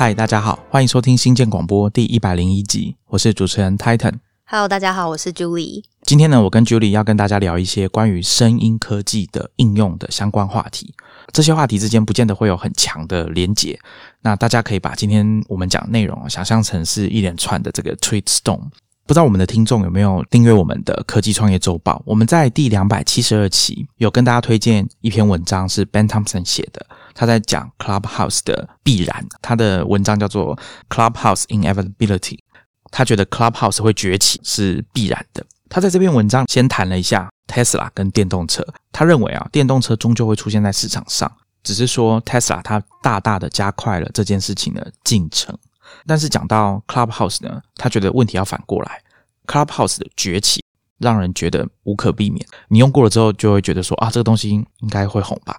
嗨，大家好，欢迎收听新建广播第一百零一集，我是主持人 Titan。Hello，大家好，我是 Julie。今天呢，我跟 Julie 要跟大家聊一些关于声音科技的应用的相关话题。这些话题之间不见得会有很强的连结，那大家可以把今天我们讲的内容啊想象成是一连串的这个 tweet storm。不知道我们的听众有没有订阅我们的科技创业周报？我们在第两百七十二期有跟大家推荐一篇文章，是 Ben Thompson 写的，他在讲 Clubhouse 的必然。他的文章叫做 Clubhouse Inevitability。他觉得 Clubhouse 会崛起是必然的。他在这篇文章先谈了一下 Tesla 跟电动车，他认为啊，电动车终究会出现在市场上，只是说 Tesla 它大大的加快了这件事情的进程。但是讲到 Clubhouse 呢，他觉得问题要反过来，Clubhouse 的崛起让人觉得无可避免。你用过了之后，就会觉得说啊，这个东西应该会红吧。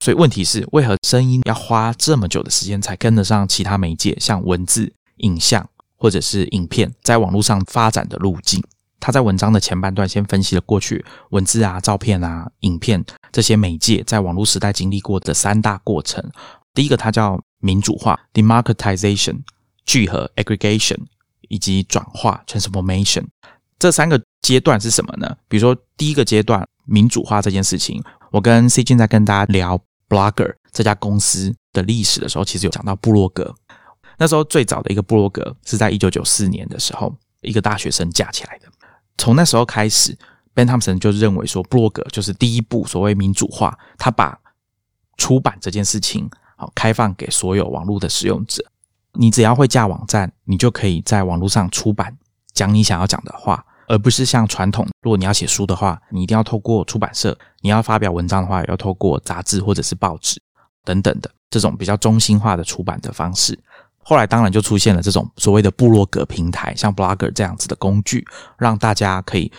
所以问题是，为何声音要花这么久的时间才跟得上其他媒介，像文字、影像或者是影片在网络上发展的路径？他在文章的前半段先分析了过去文字啊、照片啊、影片这些媒介在网络时代经历过的三大过程。第一个，它叫民主化 （democratization）、聚合 （aggregation） 以及转化 （transformation）。这三个阶段是什么呢？比如说，第一个阶段民主化这件事情，我跟 C 君在跟大家聊 Blogger 这家公司的历史的时候，其实有讲到布洛格。那时候最早的一个布洛格是在一九九四年的时候，一个大学生架起来的。从那时候开始，Ben Thompson 就认为说，布洛格就是第一步所谓民主化，他把出版这件事情好开放给所有网络的使用者。你只要会架网站，你就可以在网络上出版讲你想要讲的话，而不是像传统，如果你要写书的话，你一定要透过出版社；你要发表文章的话，要透过杂志或者是报纸等等的这种比较中心化的出版的方式。后来当然就出现了这种所谓的部落格平台，像 Blogger 这样子的工具，让大家可以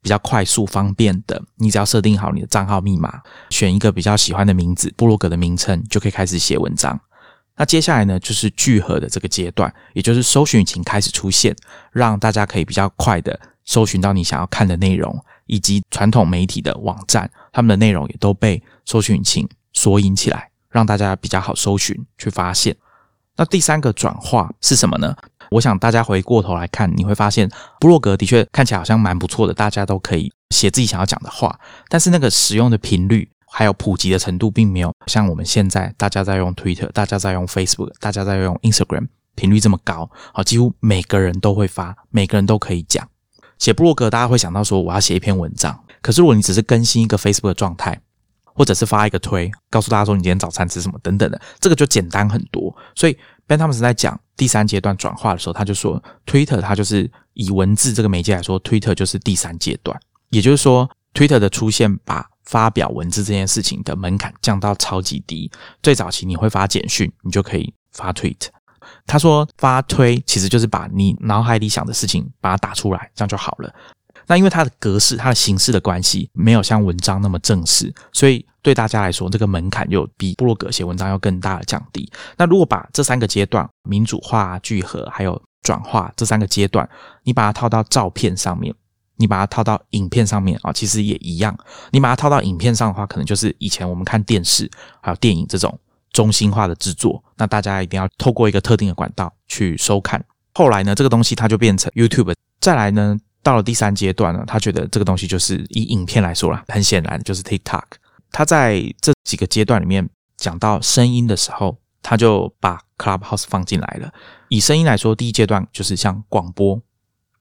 比较快速方便的，你只要设定好你的账号密码，选一个比较喜欢的名字，部落格的名称，就可以开始写文章。那接下来呢，就是聚合的这个阶段，也就是搜寻引擎开始出现，让大家可以比较快的搜寻到你想要看的内容，以及传统媒体的网站，他们的内容也都被搜寻引擎索引起来，让大家比较好搜寻去发现。那第三个转化是什么呢？我想大家回过头来看，你会发现布洛格的确看起来好像蛮不错的，大家都可以写自己想要讲的话，但是那个使用的频率还有普及的程度，并没有像我们现在大家在用 Twitter、大家在用 Facebook、大家在用 Instagram 频率这么高。好，几乎每个人都会发，每个人都可以讲。写部落格，大家会想到说我要写一篇文章，可是如果你只是更新一个 Facebook 的状态，或者是发一个推，告诉大家说你今天早餐吃什么等等的，这个就简单很多。所以 Ben Thomas 在讲第三阶段转化的时候，他就说，Twitter 它就是以文字这个媒介来说，Twitter 就是第三阶段，也就是说，Twitter 的出现把发表文字这件事情的门槛降到超级低。最早期你会发简讯，你就可以发 Tweet。他说发推其实就是把你脑海里想的事情把它打出来，这样就好了。那因为它的格式、它的形式的关系，没有像文章那么正式，所以对大家来说，这个门槛又比部落格写文章要更大的降低。那如果把这三个阶段——民主化、聚合还有转化这三个阶段，你把它套到照片上面，你把它套到影片上面啊，其实也一样。你把它套到影片上的话，可能就是以前我们看电视还有电影这种中心化的制作，那大家一定要透过一个特定的管道去收看。后来呢，这个东西它就变成 YouTube，再来呢。到了第三阶段呢，他觉得这个东西就是以影片来说啦，很显然就是 TikTok。他在这几个阶段里面讲到声音的时候，他就把 Clubhouse 放进来了。以声音来说，第一阶段就是像广播，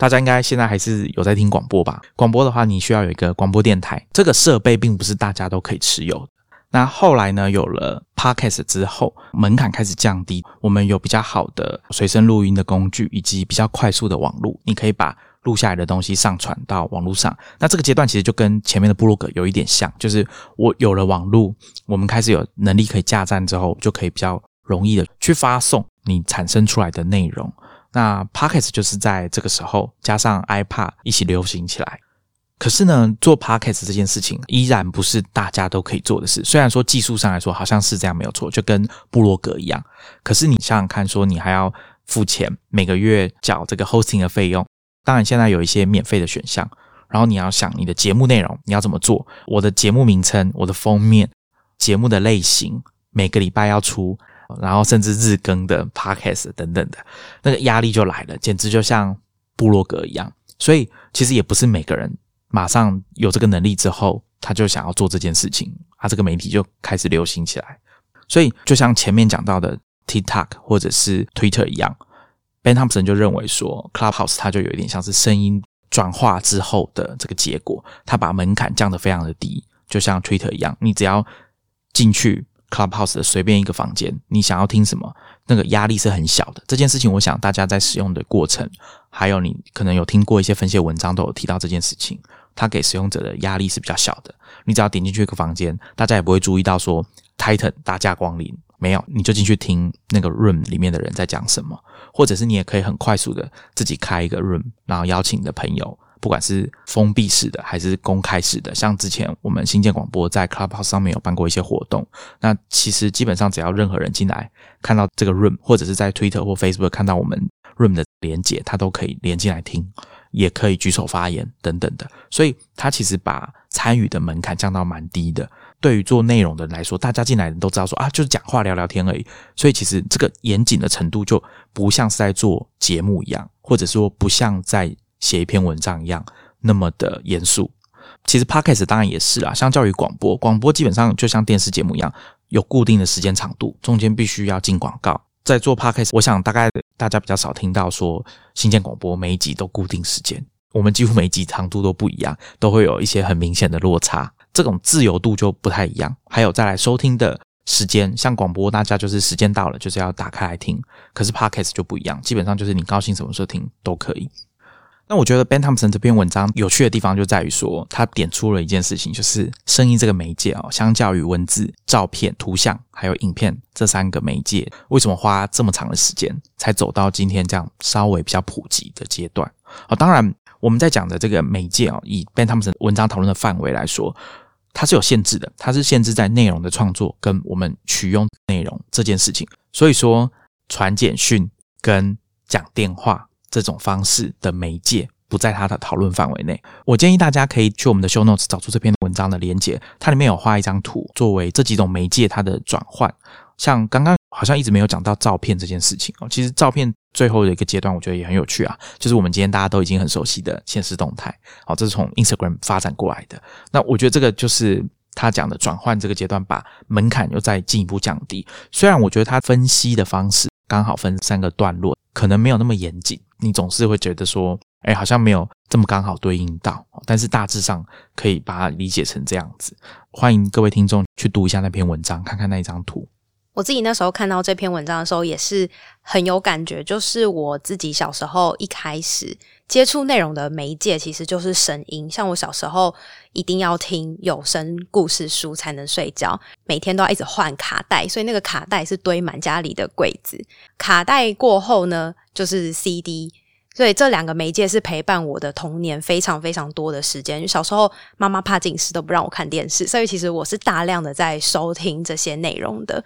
大家应该现在还是有在听广播吧？广播的话，你需要有一个广播电台，这个设备并不是大家都可以持有的。那后来呢，有了 Podcast 之后，门槛开始降低，我们有比较好的随身录音的工具，以及比较快速的网络，你可以把录下来的东西上传到网络上，那这个阶段其实就跟前面的部落格有一点像，就是我有了网络，我们开始有能力可以架站之后，就可以比较容易的去发送你产生出来的内容。那 Podcast 就是在这个时候加上 iPad 一起流行起来。可是呢，做 Podcast 这件事情依然不是大家都可以做的事。虽然说技术上来说好像是这样没有错，就跟部落格一样。可是你想想看，说你还要付钱，每个月缴这个 hosting 的费用。当然，现在有一些免费的选项，然后你要想你的节目内容你要怎么做，我的节目名称、我的封面、节目的类型，每个礼拜要出，然后甚至日更的 podcast 等等的，那个压力就来了，简直就像部落格一样。所以其实也不是每个人马上有这个能力之后，他就想要做这件事情，他这个媒体就开始流行起来。所以就像前面讲到的 TikTok 或者是 Twitter 一样，Ben Thompson 就认为说，Clubhouse 它就有一点像是声音转化之后的这个结果，它把门槛降得非常的低，就像 Twitter 一样，你只要进去。Clubhouse 的随便一个房间，你想要听什么，那个压力是很小的。这件事情，我想大家在使用的过程，还有你可能有听过一些分析文章，都有提到这件事情。它给使用者的压力是比较小的。你只要点进去一个房间，大家也不会注意到说 Titan 大驾光临，没有，你就进去听那个 Room 里面的人在讲什么，或者是你也可以很快速的自己开一个 Room，然后邀请你的朋友。不管是封闭式的还是公开式的，像之前我们新建广播在 Clubhouse 上面有办过一些活动，那其实基本上只要任何人进来看到这个 Room，或者是在 Twitter 或 Facebook 看到我们 Room 的连接，他都可以连进来听，也可以举手发言等等的。所以他其实把参与的门槛降到蛮低的。对于做内容的人来说，大家进来人都知道说啊，就是讲话聊聊天而已。所以其实这个严谨的程度就不像是在做节目一样，或者说不像在。写一篇文章一样那么的严肃，其实 podcast 当然也是啦。相较于广播，广播基本上就像电视节目一样，有固定的时间长度，中间必须要进广告。在做 podcast，我想大概大家比较少听到说新建广播每一集都固定时间，我们几乎每一集长度都不一样，都会有一些很明显的落差，这种自由度就不太一样。还有再来收听的时间，像广播大家就是时间到了就是要打开来听，可是 podcast 就不一样，基本上就是你高兴什么时候听都可以。那我觉得 Ben Thompson 这篇文章有趣的地方就在于说，他点出了一件事情，就是声音这个媒介哦，相较于文字、照片、图像还有影片这三个媒介，为什么花这么长的时间才走到今天这样稍微比较普及的阶段？哦，当然我们在讲的这个媒介哦，以 Ben Thompson 文章讨论的范围来说，它是有限制的，它是限制在内容的创作跟我们取用内容这件事情。所以说，传简讯跟讲电话。这种方式的媒介不在他的讨论范围内。我建议大家可以去我们的 show notes 找出这篇文章的连接，它里面有画一张图，作为这几种媒介它的转换。像刚刚好像一直没有讲到照片这件事情哦，其实照片最后的一个阶段，我觉得也很有趣啊，就是我们今天大家都已经很熟悉的现实动态，好，这是从 Instagram 发展过来的。那我觉得这个就是他讲的转换这个阶段，把门槛又再进一步降低。虽然我觉得他分析的方式刚好分三个段落，可能没有那么严谨。你总是会觉得说，哎，好像没有这么刚好对应到，但是大致上可以把它理解成这样子。欢迎各位听众去读一下那篇文章，看看那一张图。我自己那时候看到这篇文章的时候，也是很有感觉。就是我自己小时候一开始接触内容的媒介，其实就是声音。像我小时候一定要听有声故事书才能睡觉，每天都要一直换卡带，所以那个卡带是堆满家里的柜子。卡带过后呢，就是 CD。所以这两个媒介是陪伴我的童年非常非常多的时间。小时候妈妈怕近视，都不让我看电视，所以其实我是大量的在收听这些内容的。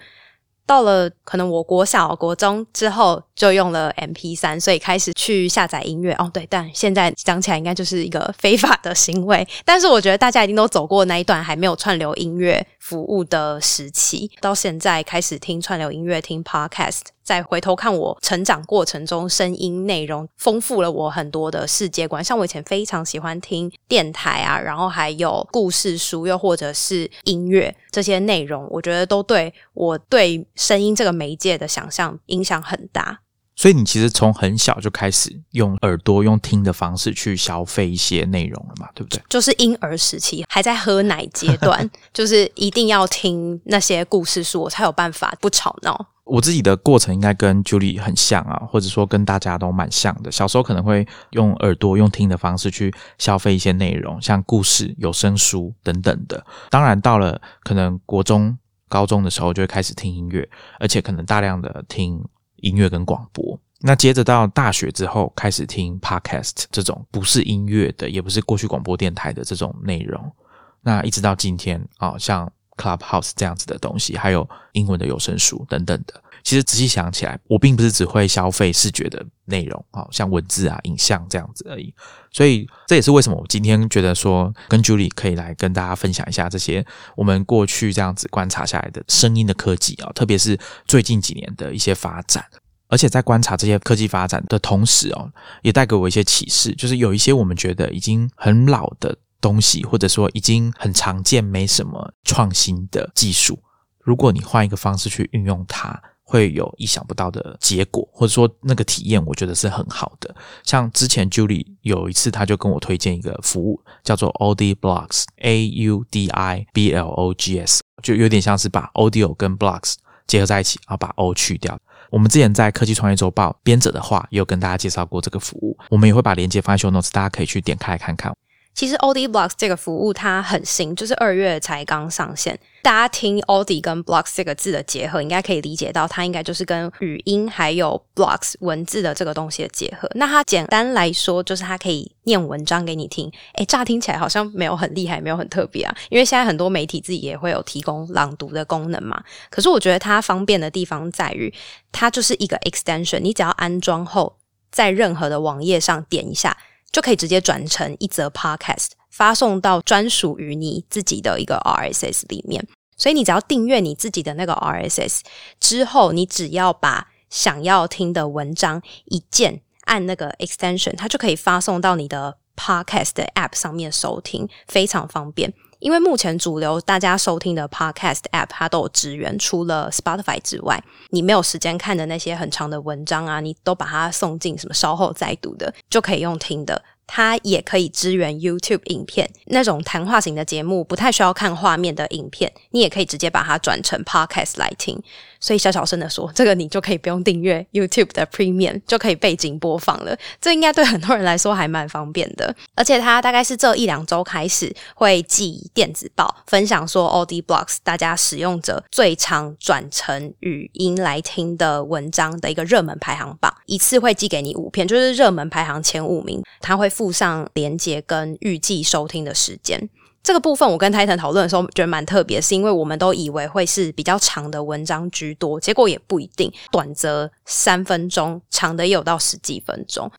到了可能我国小、国中之后，就用了 M P 三，所以开始去下载音乐。哦，对，但现在讲起来应该就是一个非法的行为。但是我觉得大家一定都走过那一段还没有串流音乐服务的时期，到现在开始听串流音乐、听 Podcast。再回头看我成长过程中，声音内容丰富了我很多的世界观。像我以前非常喜欢听电台啊，然后还有故事书，又或者是音乐这些内容，我觉得都对我对声音这个媒介的想象影响很大。所以你其实从很小就开始用耳朵、用听的方式去消费一些内容了嘛，对不对？就是婴儿时期还在喝奶阶段，就是一定要听那些故事书，我才有办法不吵闹。我自己的过程应该跟 Julie 很像啊，或者说跟大家都蛮像的。小时候可能会用耳朵、用听的方式去消费一些内容，像故事、有声书等等的。当然，到了可能国中、高中的时候，就会开始听音乐，而且可能大量的听音乐跟广播。那接着到大学之后，开始听 Podcast 这种不是音乐的，也不是过去广播电台的这种内容。那一直到今天啊，像。Clubhouse 这样子的东西，还有英文的有声书等等的，其实仔细想起来，我并不是只会消费视觉的内容，好像文字啊、影像这样子而已。所以这也是为什么我今天觉得说，跟 Julie 可以来跟大家分享一下这些我们过去这样子观察下来的声音的科技啊，特别是最近几年的一些发展。而且在观察这些科技发展的同时哦，也带给我一些启示，就是有一些我们觉得已经很老的东西，或者说已经很常见、没什么创新的技术，如果你换一个方式去运用它，会有意想不到的结果，或者说那个体验，我觉得是很好的。像之前 Julie 有一次，他就跟我推荐一个服务，叫做 Audi Blocks，A U D I B L O G S，就有点像是把 Audio 跟 Blocks 结合在一起，然后把 O 去掉。我们之前在科技创业周报编者的话，也有跟大家介绍过这个服务。我们也会把链接放在 show notes，大家可以去点开看看。其实 Audi Blocks 这个服务它很新，就是二月才刚上线。大家听 Audi 跟 Blocks 这个字的结合，应该可以理解到它应该就是跟语音还有 Blocks 文字的这个东西的结合。那它简单来说，就是它可以念文章给你听。诶，乍听起来好像没有很厉害，没有很特别啊。因为现在很多媒体自己也会有提供朗读的功能嘛。可是我觉得它方便的地方在于，它就是一个 extension，你只要安装后，在任何的网页上点一下。就可以直接转成一则 podcast，发送到专属于你自己的一个 RSS 里面。所以你只要订阅你自己的那个 RSS 之后，你只要把想要听的文章一键按那个 extension，它就可以发送到你的 podcast 的 app 上面收听，非常方便。因为目前主流大家收听的 podcast app 它都有支援，除了 Spotify 之外，你没有时间看的那些很长的文章啊，你都把它送进什么稍后再读的，就可以用听的。它也可以支援 YouTube 影片那种谈话型的节目，不太需要看画面的影片，你也可以直接把它转成 podcast 来听。所以小小声的说，这个你就可以不用订阅 YouTube 的 Premium，就可以背景播放了。这应该对很多人来说还蛮方便的。而且它大概是这一两周开始会寄电子报，分享说 Audi Blocks 大家使用者最常转成语音来听的文章的一个热门排行榜，一次会寄给你五篇，就是热门排行前五名，它会附上连接跟预计收听的时间。这个部分我跟泰腾讨论的时候，觉得蛮特别，是因为我们都以为会是比较长的文章居多，结果也不一定，短则三分钟，长的也有到十几分钟。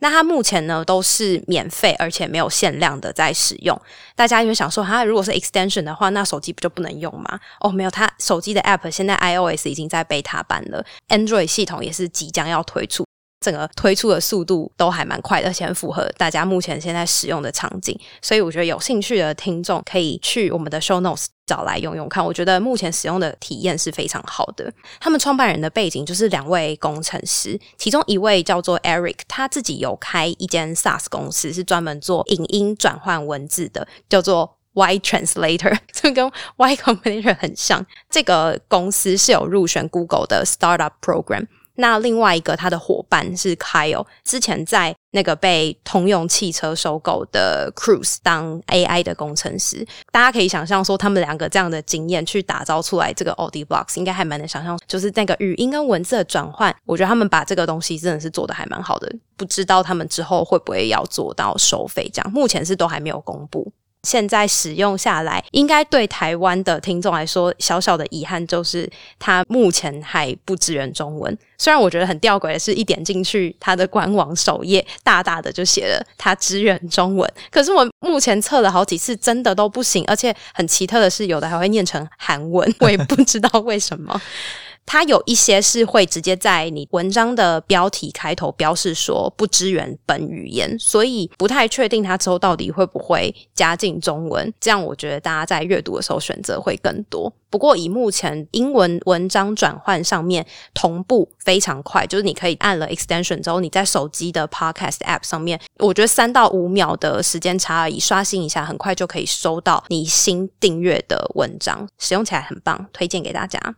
那它目前呢都是免费，而且没有限量的在使用。大家就想说，它如果是 extension 的话，那手机不就不能用吗？哦，没有，它手机的 app 现在 iOS 已经在 beta 版了，Android 系统也是即将要推出。整个推出的速度都还蛮快，而且很符合大家目前现在使用的场景，所以我觉得有兴趣的听众可以去我们的 show notes 找来用用看。我觉得目前使用的体验是非常好的。他们创办人的背景就是两位工程师，其中一位叫做 Eric，他自己有开一间 SaaS 公司，是专门做影音转换文字的，叫做 Y Translator，这跟 Y Combinator 很像。这个公司是有入选 Google 的 Startup Program。那另外一个他的伙伴是 Kyle，之前在那个被通用汽车收购的 Cruise 当 AI 的工程师，大家可以想象说，他们两个这样的经验去打造出来这个 Audi Blocks，应该还蛮能想象，就是那个语音跟文字的转换，我觉得他们把这个东西真的是做的还蛮好的。不知道他们之后会不会要做到收费这样，目前是都还没有公布。现在使用下来，应该对台湾的听众来说，小小的遗憾就是它目前还不支援中文。虽然我觉得很吊诡的是，一点进去它的官网首页，大大的就写了它支援中文，可是我目前测了好几次，真的都不行。而且很奇特的是，有的还会念成韩文，我也不知道为什么。它有一些是会直接在你文章的标题开头标示说不支援本语言，所以不太确定它之后到底会不会加进中文。这样我觉得大家在阅读的时候选择会更多。不过以目前英文文章转换上面同步非常快，就是你可以按了 extension 之后，你在手机的 podcast app 上面，我觉得三到五秒的时间差而已，刷新一下，很快就可以收到你新订阅的文章，使用起来很棒，推荐给大家。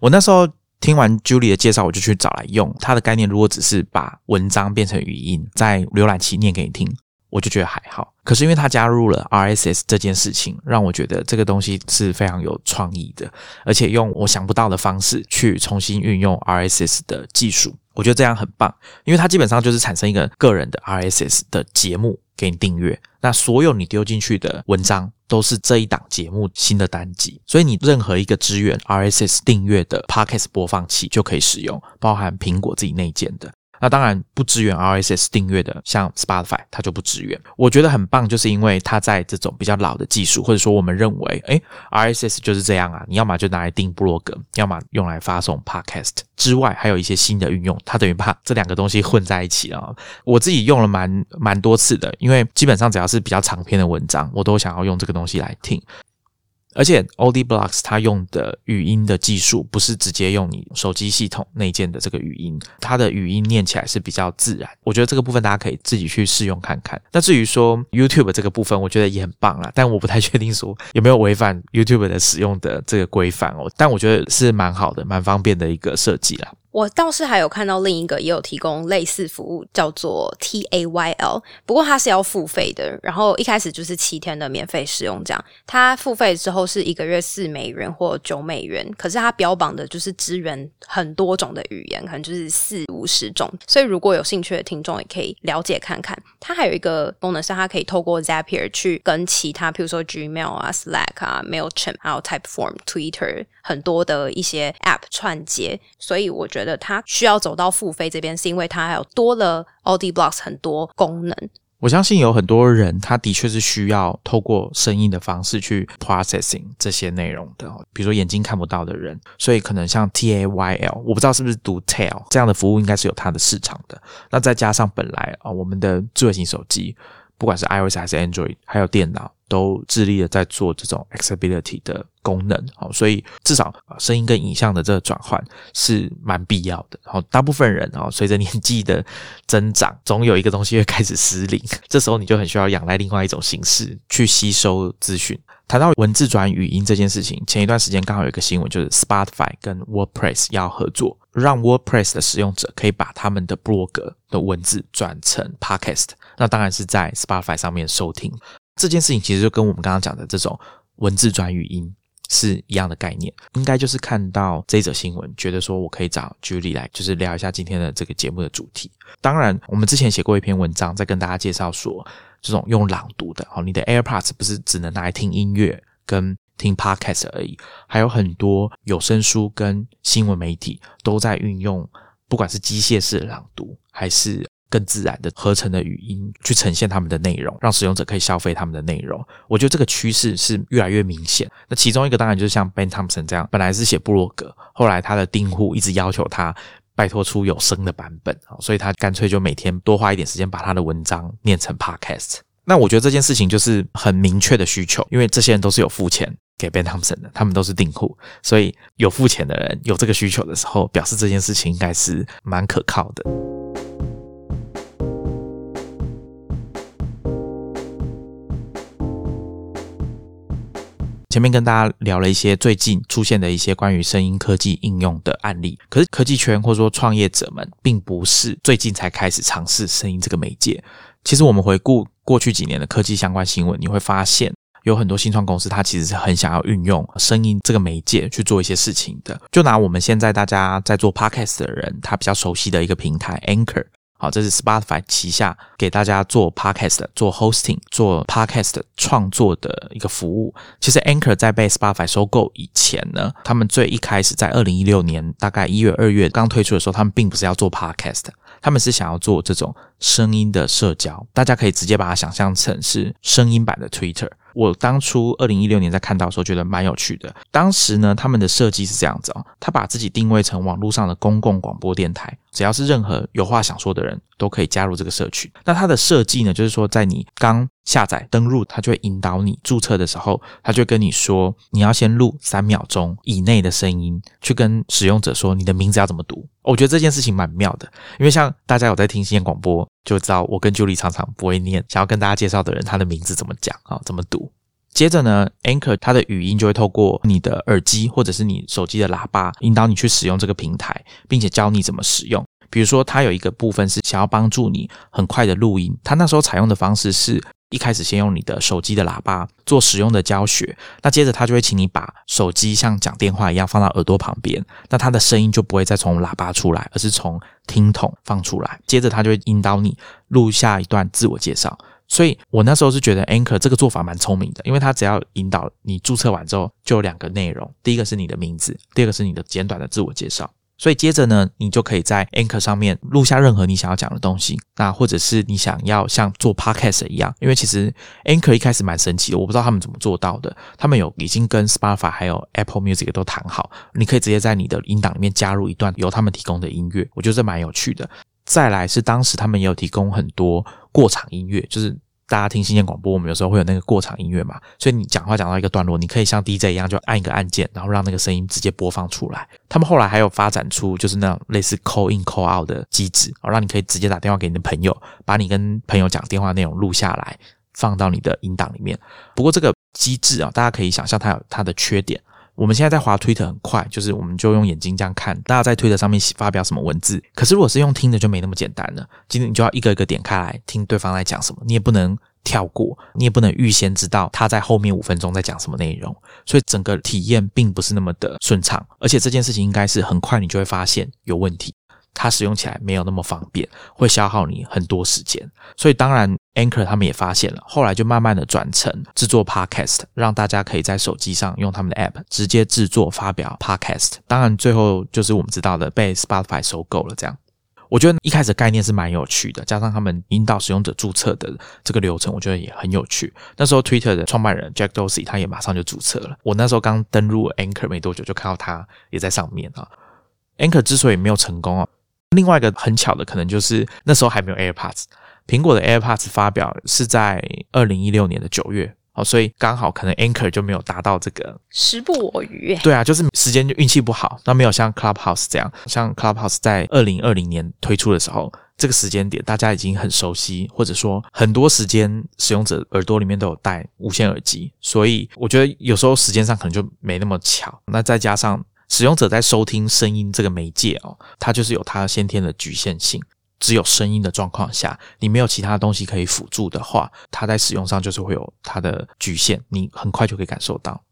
我那时候听完 Julie 的介绍，我就去找来用。它的概念如果只是把文章变成语音，在浏览器念给你听，我就觉得还好。可是因为它加入了 RSS 这件事情，让我觉得这个东西是非常有创意的，而且用我想不到的方式去重新运用 RSS 的技术，我觉得这样很棒。因为它基本上就是产生一个个人的 RSS 的节目给你订阅，那所有你丢进去的文章。都是这一档节目新的单集，所以你任何一个支援 RSS 订阅的 Podcast 播放器就可以使用，包含苹果自己内建的。那当然不支援 RSS 订阅的，像 Spotify 它就不支援。我觉得很棒，就是因为它在这种比较老的技术，或者说我们认为，哎，RSS 就是这样啊，你要么就拿来订部落格，要么用来发送 Podcast 之外，还有一些新的运用，它等于把这两个东西混在一起啊。我自己用了蛮蛮多次的，因为基本上只要是比较长篇的文章，我都想要用这个东西来听。而且 Audioblocks 它用的语音的技术不是直接用你手机系统内建的这个语音，它的语音念起来是比较自然。我觉得这个部分大家可以自己去试用看看。那至于说 YouTube 这个部分，我觉得也很棒啦，但我不太确定说有没有违反 YouTube 的使用的这个规范哦。但我觉得是蛮好的，蛮方便的一个设计啦。我倒是还有看到另一个也有提供类似服务，叫做 T A Y L，不过它是要付费的。然后一开始就是七天的免费使用，这样它付费之后是一个月四美元或九美元。可是它标榜的就是支援很多种的语言，可能就是四五十种。所以如果有兴趣的听众也可以了解看看。它还有一个功能是它可以透过 Zapier 去跟其他，譬如说 Gmail 啊、Slack 啊、Mailchimp 还有 Typeform、Twitter 很多的一些 App 串接。所以我觉觉得它需要走到付费这边，是因为它还有多了 Audi Blocks 很多功能。我相信有很多人，他的确是需要透过声音的方式去 processing 这些内容的，比如说眼睛看不到的人，所以可能像 T A Y L，我不知道是不是读 tail 这样的服务，应该是有它的市场的。那再加上本来啊，我们的智慧型手机，不管是 iOS 还是 Android，还有电脑。都致力的在做这种 accessibility 的功能，好，所以至少声音跟影像的这个转换是蛮必要的。然后大部分人哦，随着年纪的增长，总有一个东西会开始失灵，这时候你就很需要仰赖另外一种形式去吸收资讯。谈到文字转语音这件事情，前一段时间刚好有一个新闻，就是 Spotify 跟 WordPress 要合作，让 WordPress 的使用者可以把他们的 blog 的文字转成 podcast，那当然是在 Spotify 上面收听。这件事情其实就跟我们刚刚讲的这种文字转语音是一样的概念，应该就是看到这则新闻，觉得说我可以找 Julie 来，就是聊一下今天的这个节目的主题。当然，我们之前写过一篇文章，在跟大家介绍说，这种用朗读的，哦，你的 AirPods 不是只能拿来听音乐跟听 Podcast 而已，还有很多有声书跟新闻媒体都在运用，不管是机械式的朗读还是。更自然的合成的语音去呈现他们的内容，让使用者可以消费他们的内容。我觉得这个趋势是越来越明显。那其中一个当然就是像 Ben Thompson 这样，本来是写布洛格，后来他的订户一直要求他拜托出有声的版本所以他干脆就每天多花一点时间把他的文章念成 Podcast。那我觉得这件事情就是很明确的需求，因为这些人都是有付钱给 Ben Thompson 的，他们都是订户，所以有付钱的人有这个需求的时候，表示这件事情应该是蛮可靠的。前面跟大家聊了一些最近出现的一些关于声音科技应用的案例，可是科技圈或者说创业者们并不是最近才开始尝试声音这个媒介。其实我们回顾过去几年的科技相关新闻，你会发现有很多新创公司，它其实是很想要运用声音这个媒介去做一些事情的。就拿我们现在大家在做 podcast 的人，他比较熟悉的一个平台 Anchor。好，这是 Spotify 旗下给大家做 podcast、做 hosting、做 podcast 创作的一个服务。其实 Anchor 在被 Spotify 收购以前呢，他们最一开始在二零一六年大概一月、二月刚推出的时候，他们并不是要做 podcast，他们是想要做这种声音的社交。大家可以直接把它想象成是声音版的 Twitter。我当初二零一六年在看到的时候，觉得蛮有趣的。当时呢，他们的设计是这样子哦，他把自己定位成网络上的公共广播电台，只要是任何有话想说的人都可以加入这个社群。那它的设计呢，就是说在你刚下载登录，它就会引导你注册的时候，它就跟你说你要先录三秒钟以内的声音，去跟使用者说你的名字要怎么读。我觉得这件事情蛮妙的，因为像大家有在听新闻广播。就知道我跟 Julie 常常不会念，想要跟大家介绍的人，他的名字怎么讲啊？怎么读？接着呢，Anchor 它的语音就会透过你的耳机或者是你手机的喇叭，引导你去使用这个平台，并且教你怎么使用。比如说，它有一个部分是想要帮助你很快的录音，它那时候采用的方式是。一开始先用你的手机的喇叭做使用的教学，那接着他就会请你把手机像讲电话一样放到耳朵旁边，那它的声音就不会再从喇叭出来，而是从听筒放出来。接着他就会引导你录下一段自我介绍，所以我那时候是觉得 Anchor 这个做法蛮聪明的，因为它只要引导你注册完之后就有两个内容，第一个是你的名字，第二个是你的简短的自我介绍。所以接着呢，你就可以在 Anchor 上面录下任何你想要讲的东西，那或者是你想要像做 Podcast 一样，因为其实 Anchor 一开始蛮神奇的，我不知道他们怎么做到的。他们有已经跟 Spotify 还有 Apple Music 都谈好，你可以直接在你的音档里面加入一段由他们提供的音乐，我觉得这蛮有趣的。再来是当时他们也有提供很多过场音乐，就是。大家听新鲜广播，我们有时候会有那个过场音乐嘛，所以你讲话讲到一个段落，你可以像 DJ 一样，就按一个按键，然后让那个声音直接播放出来。他们后来还有发展出就是那种类似 call in call out 的机制，哦，让你可以直接打电话给你的朋友，把你跟朋友讲电话内容录下来，放到你的音档里面。不过这个机制啊，大家可以想象它有它的缺点。我们现在在滑推特很快，就是我们就用眼睛这样看，大家在推特上面发表什么文字。可是如果是用听的，就没那么简单了。今天你就要一个一个点开来听对方在讲什么，你也不能跳过，你也不能预先知道他在后面五分钟在讲什么内容，所以整个体验并不是那么的顺畅。而且这件事情应该是很快你就会发现有问题。它使用起来没有那么方便，会消耗你很多时间，所以当然 Anchor 他们也发现了，后来就慢慢的转成制作 Podcast，让大家可以在手机上用他们的 App 直接制作发表 Podcast。当然最后就是我们知道的被 Spotify 收购了。这样，我觉得一开始概念是蛮有趣的，加上他们引导使用者注册的这个流程，我觉得也很有趣。那时候 Twitter 的创办人 Jack Dorsey 他也马上就注册了，我那时候刚登入 Anchor 没多久，就看到他也在上面啊。Anchor 之所以没有成功啊。另外一个很巧的，可能就是那时候还没有 AirPods，苹果的 AirPods 发表是在二零一六年的九月，哦，所以刚好可能 Anchor 就没有达到这个时不我与。对啊，就是时间就运气不好，那没有像 Clubhouse 这样，像 Clubhouse 在二零二零年推出的时候，这个时间点大家已经很熟悉，或者说很多时间使用者耳朵里面都有戴无线耳机，所以我觉得有时候时间上可能就没那么巧。那再加上。使用者在收听声音这个媒介哦，它就是有它先天的局限性。只有声音的状况下，你没有其他东西可以辅助的话，它在使用上就是会有它的局限。你很快就可以感受到。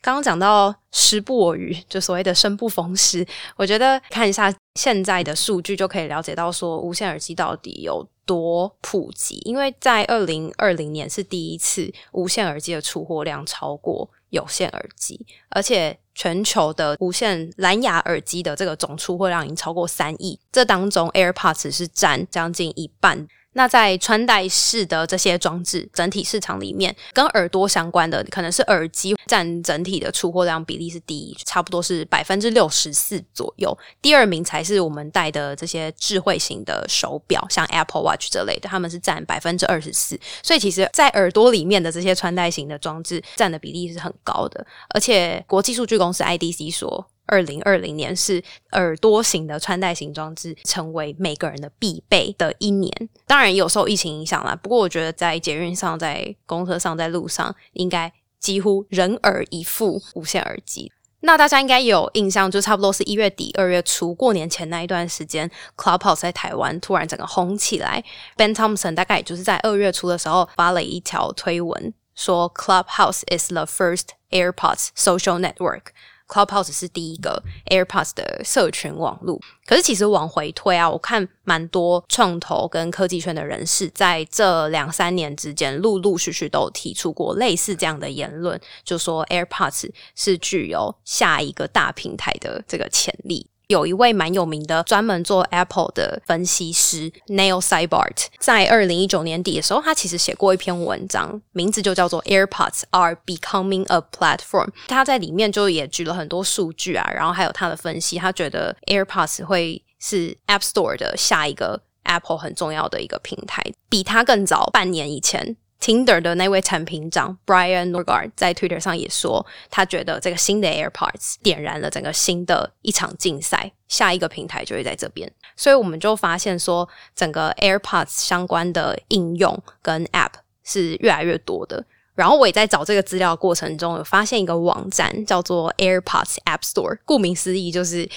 刚刚讲到时不我与，就所谓的生不逢时，我觉得看一下现在的数据就可以了解到，说无线耳机到底有多普及。因为在二零二零年是第一次无线耳机的出货量超过有线耳机，而且。全球的无线蓝牙耳机的这个总出货量已经超过三亿，这当中 AirPods 是占将近一半。那在穿戴式的这些装置整体市场里面，跟耳朵相关的可能是耳机占整体的出货量比例是第一，差不多是百分之六十四左右。第二名才是我们戴的这些智慧型的手表，像 Apple Watch 这类的，他们是占百分之二十四。所以其实，在耳朵里面的这些穿戴型的装置占的比例是很高的。而且国际数据公司 IDC 说。二零二零年是耳朵型的穿戴型装置成为每个人的必备的一年。当然有受疫情影响啦，不过我觉得在捷运上、在公车上、在路上，应该几乎人耳一副无线耳机。那大家应该有印象，就差不多是一月底、二月初过年前那一段时间，Clubhouse 在台湾突然整个红起来。Ben Thompson 大概也就是在二月初的时候发了一条推文，说 Clubhouse is the first AirPods social network。Clubhouse 是第一个 AirPods 的社群网络，可是其实往回推啊，我看蛮多创投跟科技圈的人士在这两三年之间，陆陆续续都提出过类似这样的言论，就说 AirPods 是具有下一个大平台的这个潜力。有一位蛮有名的专门做 Apple 的分析师 Neil Seibart，在二零一九年底的时候，他其实写过一篇文章，名字就叫做 AirPods are becoming a platform。他在里面就也举了很多数据啊，然后还有他的分析，他觉得 AirPods 会是 App Store 的下一个 Apple 很重要的一个平台，比他更早半年以前。Tinder 的那位产品长 Brian Norgard 在 Twitter 上也说，他觉得这个新的 AirPods 点燃了整个新的一场竞赛，下一个平台就会在这边。所以我们就发现说，整个 AirPods 相关的应用跟 App 是越来越多的。然后我也在找这个资料过程中，有发现一个网站叫做 AirPods App Store，顾名思义就是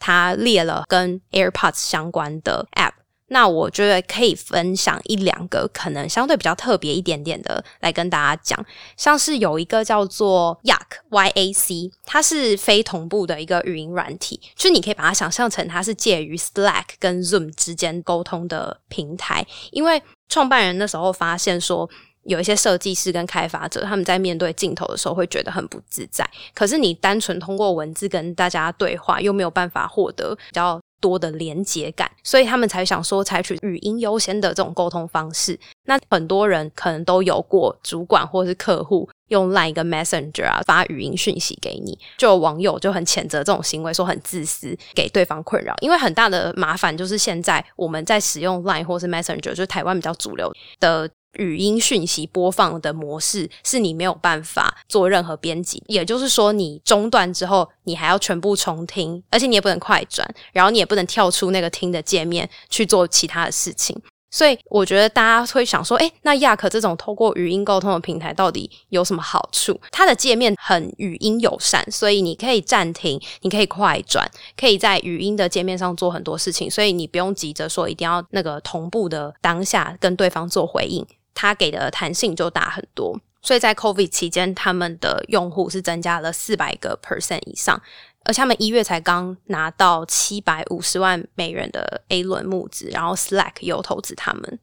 它列了跟 AirPods 相关的 App。那我觉得可以分享一两个可能相对比较特别一点点的来跟大家讲，像是有一个叫做 Yak Y A C，它是非同步的一个语音软体，就是你可以把它想象成它是介于 Slack 跟 Zoom 之间沟通的平台，因为创办人那时候发现说。有一些设计师跟开发者，他们在面对镜头的时候会觉得很不自在。可是你单纯通过文字跟大家对话，又没有办法获得比较多的连接感，所以他们才想说采取语音优先的这种沟通方式。那很多人可能都有过主管或是客户用 Line 跟 Messenger 啊发语音讯息给你，就有网友就很谴责这种行为，说很自私，给对方困扰。因为很大的麻烦就是现在我们在使用 Line 或是 Messenger，就台湾比较主流的。语音讯息播放的模式是你没有办法做任何编辑，也就是说，你中断之后，你还要全部重听，而且你也不能快转，然后你也不能跳出那个听的界面去做其他的事情。所以我觉得大家会想说，哎，那亚克这种透过语音沟通的平台到底有什么好处？它的界面很语音友善，所以你可以暂停，你可以快转，可以在语音的界面上做很多事情，所以你不用急着说一定要那个同步的当下跟对方做回应。它给的弹性就大很多，所以在 COVID 期间，他们的用户是增加了四百个 percent 以上，而他们一月才刚拿到七百五十万美元的 A 轮募资，然后 Slack 有投资他们。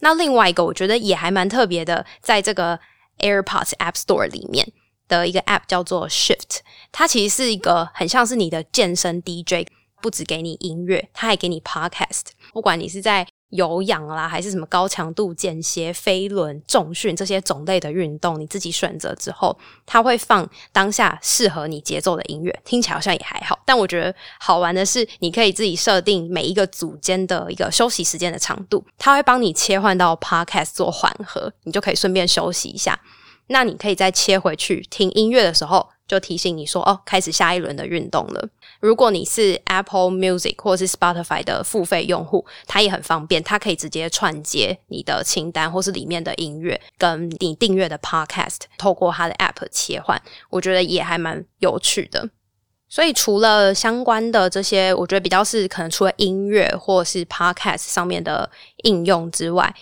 那另外一个我觉得也还蛮特别的，在这个 AirPods App Store 里面的一个 App 叫做 Shift，它其实是一个很像是你的健身 DJ，不只给你音乐，它还给你 Podcast，不管你是在有氧啦，还是什么高强度间歇、飞轮、重训这些种类的运动，你自己选择之后，它会放当下适合你节奏的音乐，听起来好像也还好。但我觉得好玩的是，你可以自己设定每一个组间的一个休息时间的长度，它会帮你切换到 Podcast 做缓和，你就可以顺便休息一下。那你可以再切回去听音乐的时候。就提醒你说哦，开始下一轮的运动了。如果你是 Apple Music 或是 Spotify 的付费用户，它也很方便，它可以直接串接你的清单或是里面的音乐，跟你订阅的 Podcast，透过它的 App 切换，我觉得也还蛮有趣的。所以除了相关的这些，我觉得比较是可能除了音乐或是 Podcast 上面的应用之外。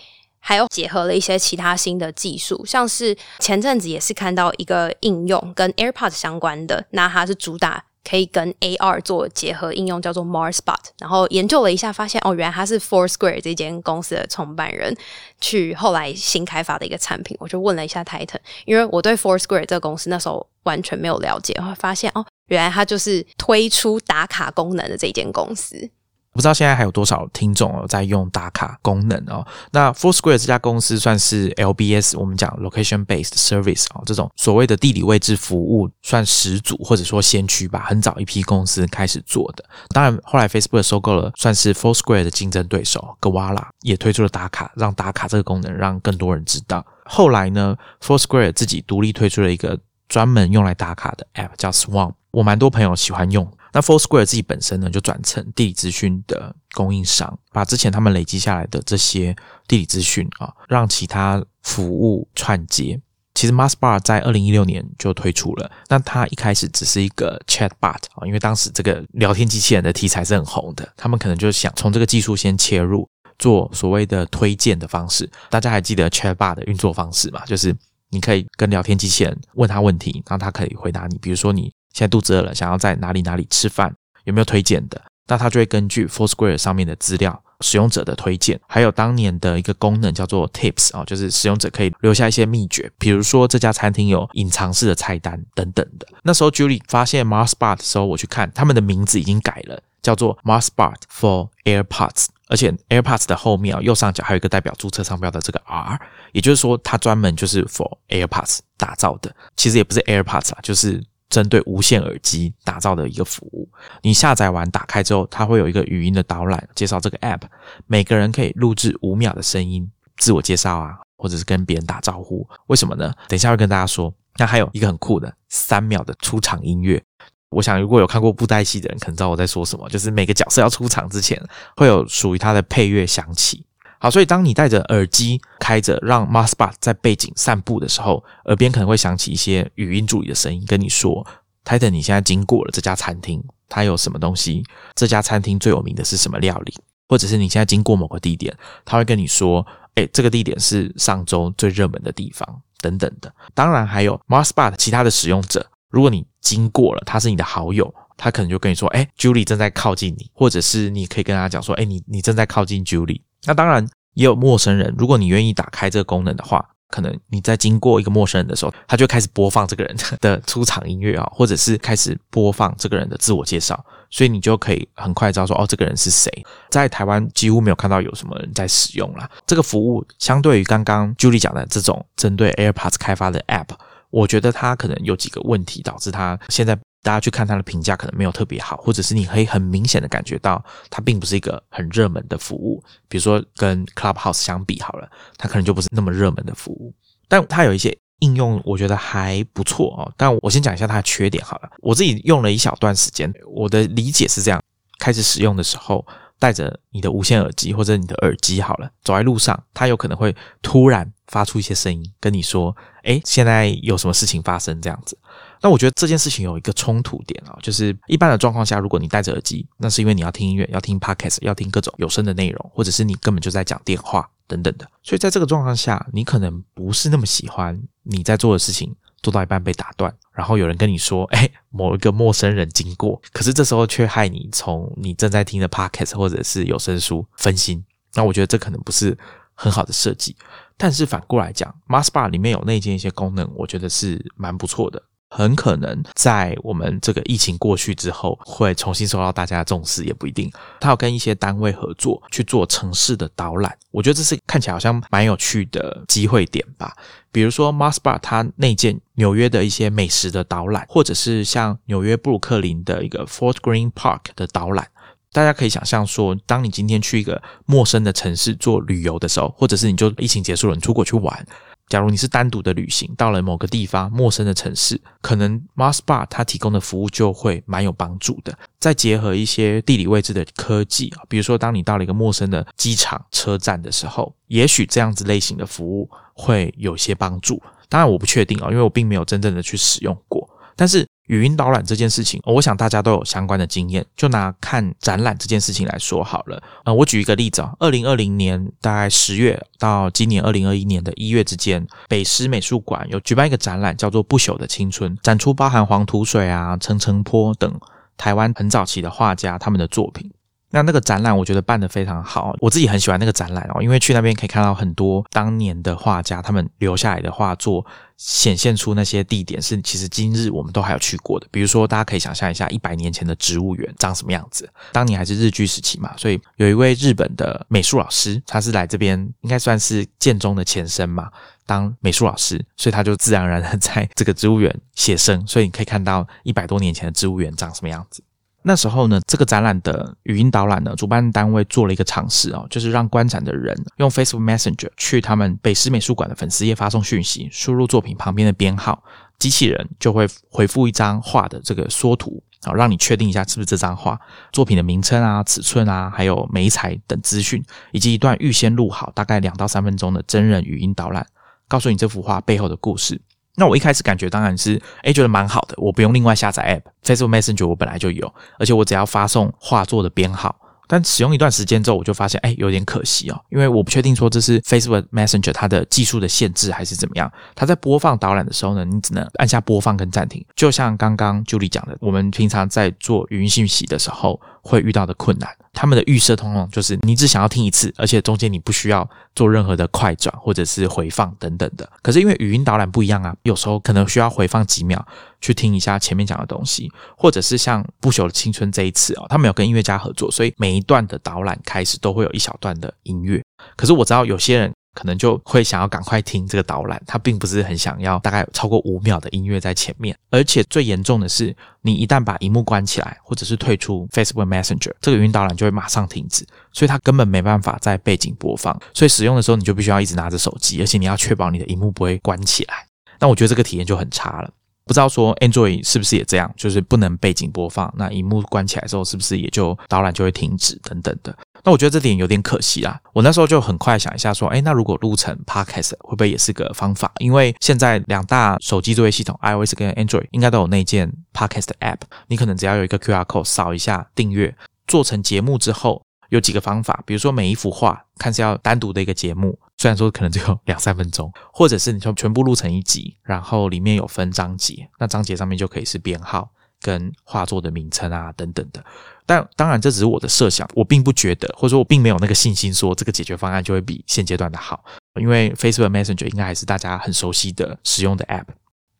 还有结合了一些其他新的技术，像是前阵子也是看到一个应用跟 AirPods 相关的，那它是主打可以跟 AR 做结合应用，叫做 Marspot。然后研究了一下，发现哦，原来他是 Foursquare 这间公司的创办人去后来新开发的一个产品。我就问了一下 Titan，因为我对 Foursquare 这个公司那时候完全没有了解，会发现哦，原来它就是推出打卡功能的这间公司。不知道现在还有多少听众哦在用打卡功能哦。那 Foursquare 这家公司算是 LBS，我们讲 Location Based Service 哦，这种所谓的地理位置服务算始祖或者说先驱吧。很早一批公司开始做的。当然后来 Facebook 收购了，算是 Foursquare 的竞争对手 Gawala 也推出了打卡，让打卡这个功能让更多人知道。后来呢，Foursquare 自己独立推出了一个专门用来打卡的 App，叫 Swarm。我蛮多朋友喜欢用。那 Foursquare 自己本身呢，就转成地理资讯的供应商，把之前他们累积下来的这些地理资讯啊，让其他服务串接。其实 MarsBar 在二零一六年就推出了，那它一开始只是一个 Chatbot 啊，因为当时这个聊天机器人的题材是很红的，他们可能就想从这个技术先切入，做所谓的推荐的方式。大家还记得 Chatbot 的运作方式吗？就是你可以跟聊天机器人问他问题，然后他可以回答你，比如说你。现在肚子饿了，想要在哪里哪里吃饭？有没有推荐的？那他就会根据 Foursquare 上面的资料、使用者的推荐，还有当年的一个功能叫做 Tips 啊，就是使用者可以留下一些秘诀，比如说这家餐厅有隐藏式的菜单等等的。那时候 Julie 发现 MarsBot 的时候，我去看他们的名字已经改了，叫做 MarsBot for AirPods，而且 AirPods 的后面啊右上角还有一个代表注册商标的这个 R，也就是说它专门就是 for AirPods 打造的。其实也不是 AirPods 啊，就是。针对无线耳机打造的一个服务，你下载完打开之后，它会有一个语音的导览，介绍这个 App。每个人可以录制五秒的声音，自我介绍啊，或者是跟别人打招呼。为什么呢？等一下会跟大家说。那还有一个很酷的三秒的出场音乐。我想如果有看过布袋戏的人，可能知道我在说什么，就是每个角色要出场之前，会有属于他的配乐响起。好，所以当你戴着耳机开着，让 MarsBot 在背景散步的时候，耳边可能会响起一些语音助理的声音，跟你说：“Titan，你现在经过了这家餐厅，它有什么东西？这家餐厅最有名的是什么料理？或者是你现在经过某个地点，他会跟你说：‘哎，这个地点是上周最热门的地方。’等等的。当然还有 MarsBot 其他的使用者，如果你经过了，他是你的好友，他可能就跟你说：‘哎，Julie 正在靠近你。’或者是你可以跟他讲说：‘哎，你你正在靠近 Julie。’那当然，也有陌生人，如果你愿意打开这个功能的话，可能你在经过一个陌生人的时候，他就开始播放这个人的 出场音乐啊，或者是开始播放这个人的自我介绍，所以你就可以很快知道说，哦，这个人是谁。在台湾几乎没有看到有什么人在使用啦。这个服务相对于刚刚 Julie 讲的这种针对 AirPods 开发的 App，我觉得它可能有几个问题导致它现在。大家去看它的评价可能没有特别好，或者是你可以很明显的感觉到它并不是一个很热门的服务。比如说跟 Clubhouse 相比好了，它可能就不是那么热门的服务。但它有一些应用，我觉得还不错哦。但我先讲一下它的缺点好了。我自己用了一小段时间，我的理解是这样：开始使用的时候，带着你的无线耳机或者你的耳机好了，走在路上，它有可能会突然发出一些声音，跟你说：“哎，现在有什么事情发生？”这样子。那我觉得这件事情有一个冲突点啊，就是一般的状况下，如果你戴着耳机，那是因为你要听音乐、要听 podcast、要听各种有声的内容，或者是你根本就在讲电话等等的。所以在这个状况下，你可能不是那么喜欢你在做的事情做到一半被打断，然后有人跟你说：“哎，某一个陌生人经过。”可是这时候却害你从你正在听的 podcast 或者是有声书分心。那我觉得这可能不是很好的设计。但是反过来讲，Masbar 里面有内建一些功能，我觉得是蛮不错的。很可能在我们这个疫情过去之后，会重新受到大家的重视，也不一定。他要跟一些单位合作去做城市的导览，我觉得这是看起来好像蛮有趣的机会点吧。比如说 m a s b a r 它内建纽约的一些美食的导览，或者是像纽约布鲁克林的一个 Fort Green Park 的导览。大家可以想象说，当你今天去一个陌生的城市做旅游的时候，或者是你就疫情结束了，你出国去玩。假如你是单独的旅行，到了某个地方陌生的城市，可能 Mars Bar 它提供的服务就会蛮有帮助的。再结合一些地理位置的科技，比如说当你到了一个陌生的机场、车站的时候，也许这样子类型的服务会有些帮助。当然我不确定啊，因为我并没有真正的去使用过，但是。语音导览这件事情，我想大家都有相关的经验。就拿看展览这件事情来说好了。呃，我举一个例子啊，二零二零年大概十月到今年二零二一年的一月之间，北师美术馆有举办一个展览，叫做《不朽的青春》，展出包含黄土水啊、陈澄波等台湾很早期的画家他们的作品。那那个展览，我觉得办得非常好，我自己很喜欢那个展览哦，因为去那边可以看到很多当年的画家他们留下来的画作，显现出那些地点是其实今日我们都还有去过的。比如说，大家可以想象一下，一百年前的植物园长什么样子。当年还是日据时期嘛，所以有一位日本的美术老师，他是来这边应该算是建中的前身嘛，当美术老师，所以他就自然而然的在这个植物园写生，所以你可以看到一百多年前的植物园长什么样子。那时候呢，这个展览的语音导览呢，主办单位做了一个尝试哦，就是让观展的人用 Facebook Messenger 去他们北师美术馆的粉丝页发送讯息，输入作品旁边的编号，机器人就会回复一张画的这个缩图啊，让你确定一下是不是这张画，作品的名称啊、尺寸啊，还有美彩等资讯，以及一段预先录好大概两到三分钟的真人语音导览，告诉你这幅画背后的故事。那我一开始感觉当然是，哎，觉得蛮好的，我不用另外下载 App，Facebook Messenger 我本来就有，而且我只要发送画作的编号。但使用一段时间之后，我就发现，哎，有点可惜哦，因为我不确定说这是 Facebook Messenger 它的技术的限制还是怎么样。它在播放导览的时候呢，你只能按下播放跟暂停，就像刚刚 Julie 讲的，我们平常在做语音信息的时候会遇到的困难。他们的预设通常就是你只想要听一次，而且中间你不需要做任何的快转或者是回放等等的。可是因为语音导览不一样啊，有时候可能需要回放几秒去听一下前面讲的东西，或者是像不朽的青春这一次哦，他们有跟音乐家合作，所以每一段的导览开始都会有一小段的音乐。可是我知道有些人。可能就会想要赶快听这个导览，他并不是很想要大概超过五秒的音乐在前面。而且最严重的是，你一旦把荧幕关起来，或者是退出 Facebook Messenger，这个语音导览就会马上停止，所以它根本没办法在背景播放。所以使用的时候，你就必须要一直拿着手机，而且你要确保你的荧幕不会关起来。那我觉得这个体验就很差了。不知道说 Android 是不是也这样，就是不能背景播放，那荧幕关起来之后，是不是也就导览就会停止等等的？那我觉得这点有点可惜啊。我那时候就很快想一下说，哎，那如果录成 Podcast 会不会也是个方法？因为现在两大手机作业系统 iOS 跟 Android 应该都有内建 Podcast App，你可能只要有一个 QR code 扫一下订阅，做成节目之后，有几个方法，比如说每一幅画看是要单独的一个节目，虽然说可能只有两三分钟，或者是你从全部录成一集，然后里面有分章节，那章节上面就可以是编号跟画作的名称啊等等的。但当然，这只是我的设想，我并不觉得，或者说我并没有那个信心说这个解决方案就会比现阶段的好。因为 Facebook Messenger 应该还是大家很熟悉的使用的 App，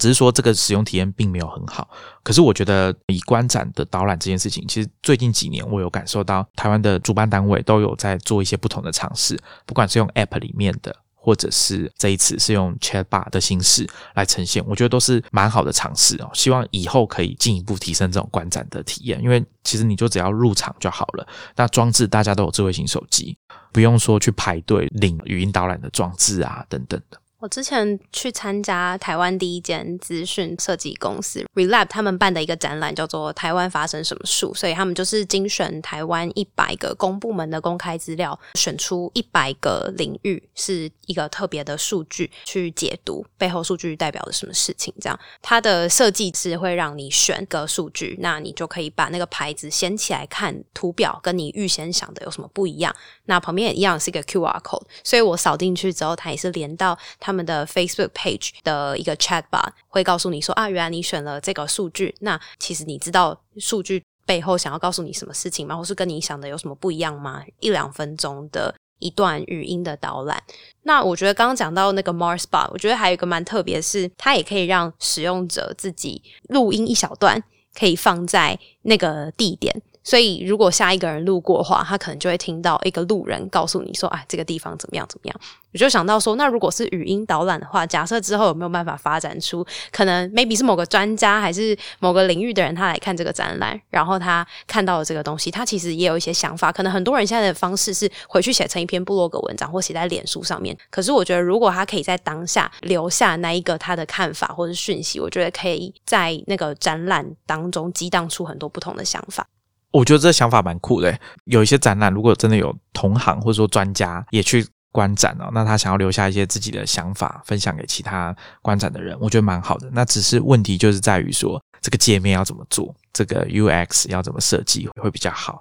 只是说这个使用体验并没有很好。可是我觉得以观展的导览这件事情，其实最近几年我有感受到台湾的主办单位都有在做一些不同的尝试，不管是用 App 里面的。或者是这一次是用 Chatbot 的形式来呈现，我觉得都是蛮好的尝试哦。希望以后可以进一步提升这种观展的体验，因为其实你就只要入场就好了。那装置大家都有智慧型手机，不用说去排队领语音导览的装置啊等等的。我之前去参加台湾第一间资讯设计公司 Relab 他们办的一个展览，叫做“台湾发生什么树”，所以他们就是精选台湾一百个公部门的公开资料，选出一百个领域是一个特别的数据去解读背后数据代表的什么事情。这样，它的设计是会让你选个数据，那你就可以把那个牌子掀起来看图表，跟你预先想的有什么不一样。那旁边也一样是一个 QR code，所以我扫进去之后，它也是连到它。他们的 Facebook page 的一个 Chatbot 会告诉你说啊，原来你选了这个数据，那其实你知道数据背后想要告诉你什么事情吗？或是跟你想的有什么不一样吗？一两分钟的一段语音的导览。那我觉得刚刚讲到那个 Mars Bot，我觉得还有一个蛮特别，是它也可以让使用者自己录音一小段，可以放在那个地点。所以，如果下一个人路过的话，他可能就会听到一个路人告诉你说：“哎，这个地方怎么样？怎么样？”我就想到说，那如果是语音导览的话，假设之后有没有办法发展出可能 maybe 是某个专家还是某个领域的人，他来看这个展览，然后他看到了这个东西，他其实也有一些想法。可能很多人现在的方式是回去写成一篇部落格文章，或写在脸书上面。可是我觉得，如果他可以在当下留下那一个他的看法或者讯息，我觉得可以在那个展览当中激荡出很多不同的想法。我觉得这想法蛮酷的。有一些展览，如果真的有同行或者说专家也去观展哦，那他想要留下一些自己的想法，分享给其他观展的人，我觉得蛮好的。那只是问题就是在于说，这个界面要怎么做，这个 UX 要怎么设计会比较好。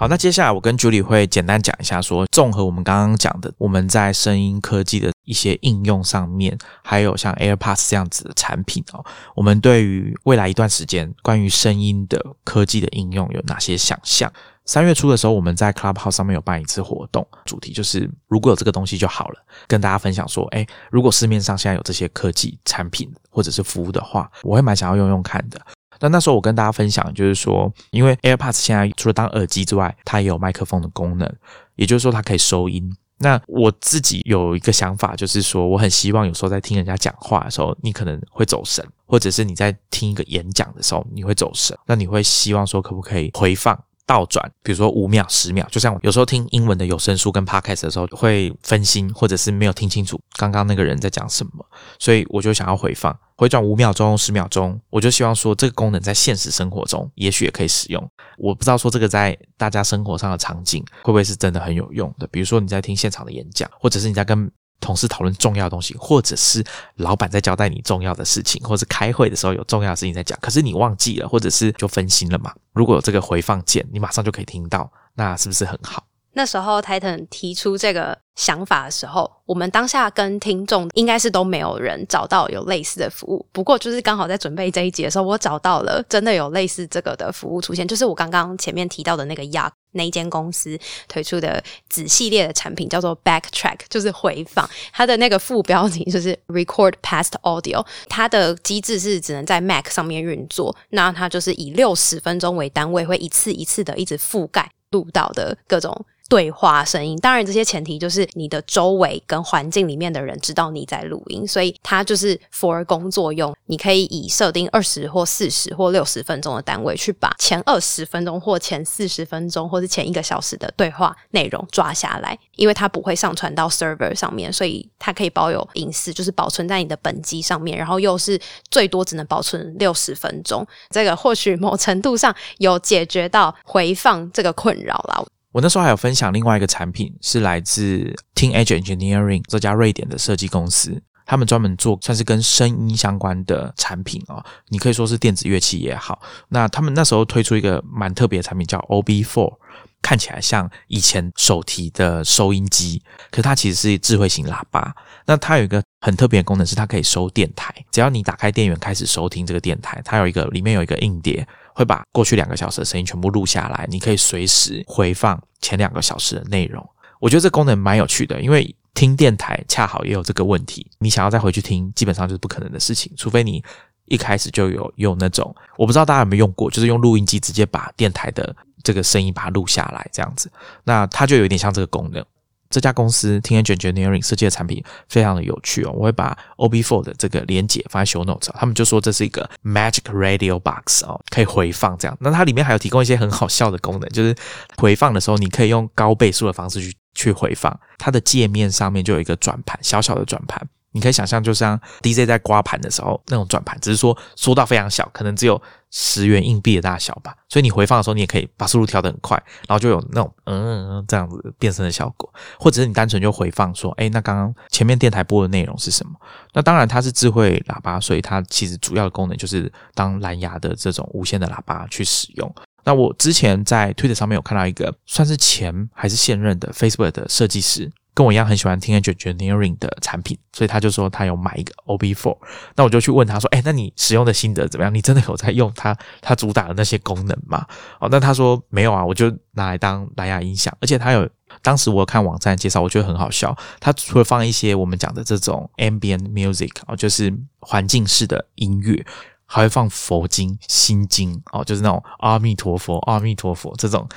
好，那接下来我跟 Julie 会简单讲一下，说综合我们刚刚讲的，我们在声音科技的一些应用上面，还有像 AirPods 这样子的产品哦，我们对于未来一段时间关于声音的科技的应用有哪些想象？三月初的时候，我们在 Clubhouse 上面有办一次活动，主题就是如果有这个东西就好了，跟大家分享说，哎，如果市面上现在有这些科技产品或者是服务的话，我会蛮想要用用看的。那那时候我跟大家分享，就是说，因为 AirPods 现在除了当耳机之外，它也有麦克风的功能，也就是说它可以收音。那我自己有一个想法，就是说，我很希望有时候在听人家讲话的时候，你可能会走神，或者是你在听一个演讲的时候，你会走神。那你会希望说，可不可以回放？倒转，比如说五秒、十秒，就像有时候听英文的有声书跟 podcast 的时候会分心，或者是没有听清楚刚刚那个人在讲什么，所以我就想要回放，回转五秒钟、十秒钟，我就希望说这个功能在现实生活中也许也可以使用。我不知道说这个在大家生活上的场景会不会是真的很有用的，比如说你在听现场的演讲，或者是你在跟。同事讨论重要的东西，或者是老板在交代你重要的事情，或者是开会的时候有重要的事情在讲，可是你忘记了，或者是就分心了嘛？如果有这个回放键，你马上就可以听到，那是不是很好？那时候 Titan 提出这个想法的时候，我们当下跟听众应该是都没有人找到有类似的服务。不过就是刚好在准备这一集的时候，我找到了真的有类似这个的服务出现，就是我刚刚前面提到的那个雅那一间公司推出的子系列的产品，叫做 Backtrack，就是回放。它的那个副标题 就是 Record Past Audio。它的机制是只能在 Mac 上面运作，那它就是以六十分钟为单位，会一次一次的一直覆盖录到的各种。对话声音，当然这些前提就是你的周围跟环境里面的人知道你在录音，所以它就是 for 工作用。你可以以设定二十或四十或六十分钟的单位，去把前二十分钟或前四十分钟或者前一个小时的对话内容抓下来，因为它不会上传到 server 上面，所以它可以保有隐私，就是保存在你的本机上面，然后又是最多只能保存六十分钟。这个或许某程度上有解决到回放这个困扰了。我那时候还有分享另外一个产品，是来自 Team Edge Engineering 这家瑞典的设计公司，他们专门做算是跟声音相关的产品哦。你可以说是电子乐器也好，那他们那时候推出一个蛮特别的产品，叫 OB Four，看起来像以前手提的收音机，可是它其实是智慧型喇叭。那它有一个很特别的功能是它可以收电台，只要你打开电源开始收听这个电台，它有一个里面有一个硬碟，会把过去两个小时的声音全部录下来，你可以随时回放前两个小时的内容。我觉得这功能蛮有趣的，因为听电台恰好也有这个问题，你想要再回去听，基本上就是不可能的事情，除非你一开始就有用那种，我不知道大家有没有用过，就是用录音机直接把电台的这个声音把它录下来这样子，那它就有点像这个功能。这家公司 T N Engineering 设计的产品非常的有趣哦，我会把 Ob4 的这个连接放在 Show Notes，他们就说这是一个 Magic Radio Box 哦，可以回放这样。那它里面还有提供一些很好笑的功能，就是回放的时候你可以用高倍数的方式去去回放，它的界面上面就有一个转盘，小小的转盘。你可以想象，就像 DJ 在刮盘的时候那种转盘，只是说缩到非常小，可能只有十元硬币的大小吧。所以你回放的时候，你也可以把速度调得很快，然后就有那种嗯嗯,嗯这样子变声的效果。或者是你单纯就回放说，哎，那刚刚前面电台播的内容是什么？那当然它是智慧喇叭，所以它其实主要的功能就是当蓝牙的这种无线的喇叭去使用。那我之前在推特上面有看到一个算是前还是现任的 Facebook 的设计师。跟我一样很喜欢听 Engineering 的产品，所以他就说他有买一个 OB4。那我就去问他说：“哎，那你使用的心得怎么样？你真的有在用它？它主打的那些功能吗？”哦，那他说没有啊，我就拿来当蓝牙音响。而且他有当时我看网站介绍，我觉得很好笑。他除了放一些我们讲的这种 Ambient Music 哦，就是环境式的音乐，还会放佛经、心经哦，就是那种阿弥陀佛、阿弥陀佛这种。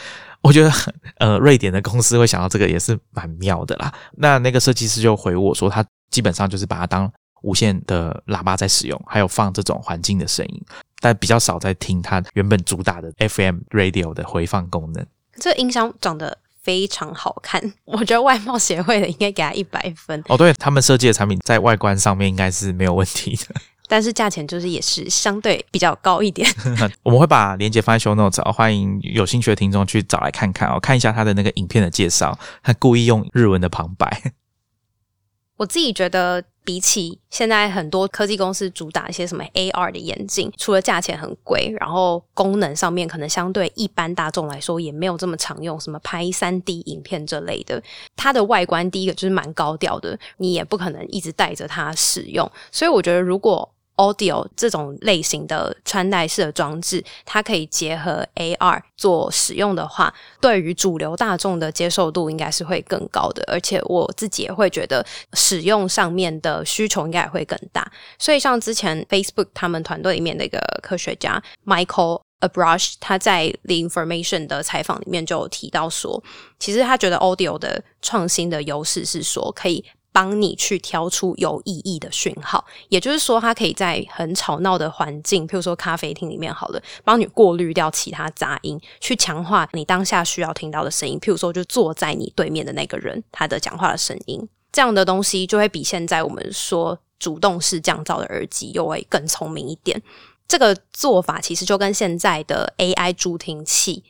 我觉得，呃，瑞典的公司会想到这个也是蛮妙的啦。那那个设计师就回我说，他基本上就是把它当无线的喇叭在使用，还有放这种环境的声音，但比较少在听它原本主打的 FM radio 的回放功能。这音箱长得非常好看，我觉得外貌协会的应该给他一百分。哦，对他们设计的产品在外观上面应该是没有问题的。但是价钱就是也是相对比较高一点。我们会把链接放在 show notes，欢迎有兴趣的听众去找来看看哦，看一下他的那个影片的介绍，他故意用日文的旁白。我自己觉得，比起现在很多科技公司主打一些什么 AR 的眼镜，除了价钱很贵，然后功能上面可能相对一般大众来说也没有这么常用，什么拍三 D 影片这类的，它的外观第一个就是蛮高调的，你也不可能一直带着它使用，所以我觉得如果 Audio 这种类型的穿戴式的装置，它可以结合 AR 做使用的话，对于主流大众的接受度应该是会更高的，而且我自己也会觉得使用上面的需求应该也会更大。所以像之前 Facebook 他们团队里面的一个科学家 Michael Abrush，他在 The Information 的采访里面就有提到说，其实他觉得 Audio 的创新的优势是说可以。帮你去挑出有意义的讯号，也就是说，它可以在很吵闹的环境，譬如说咖啡厅里面，好了，帮你过滤掉其他杂音，去强化你当下需要听到的声音。譬如说，就坐在你对面的那个人，他的讲话的声音，这样的东西就会比现在我们说主动式降噪的耳机又会更聪明一点。这个做法其实就跟现在的 AI 助听器。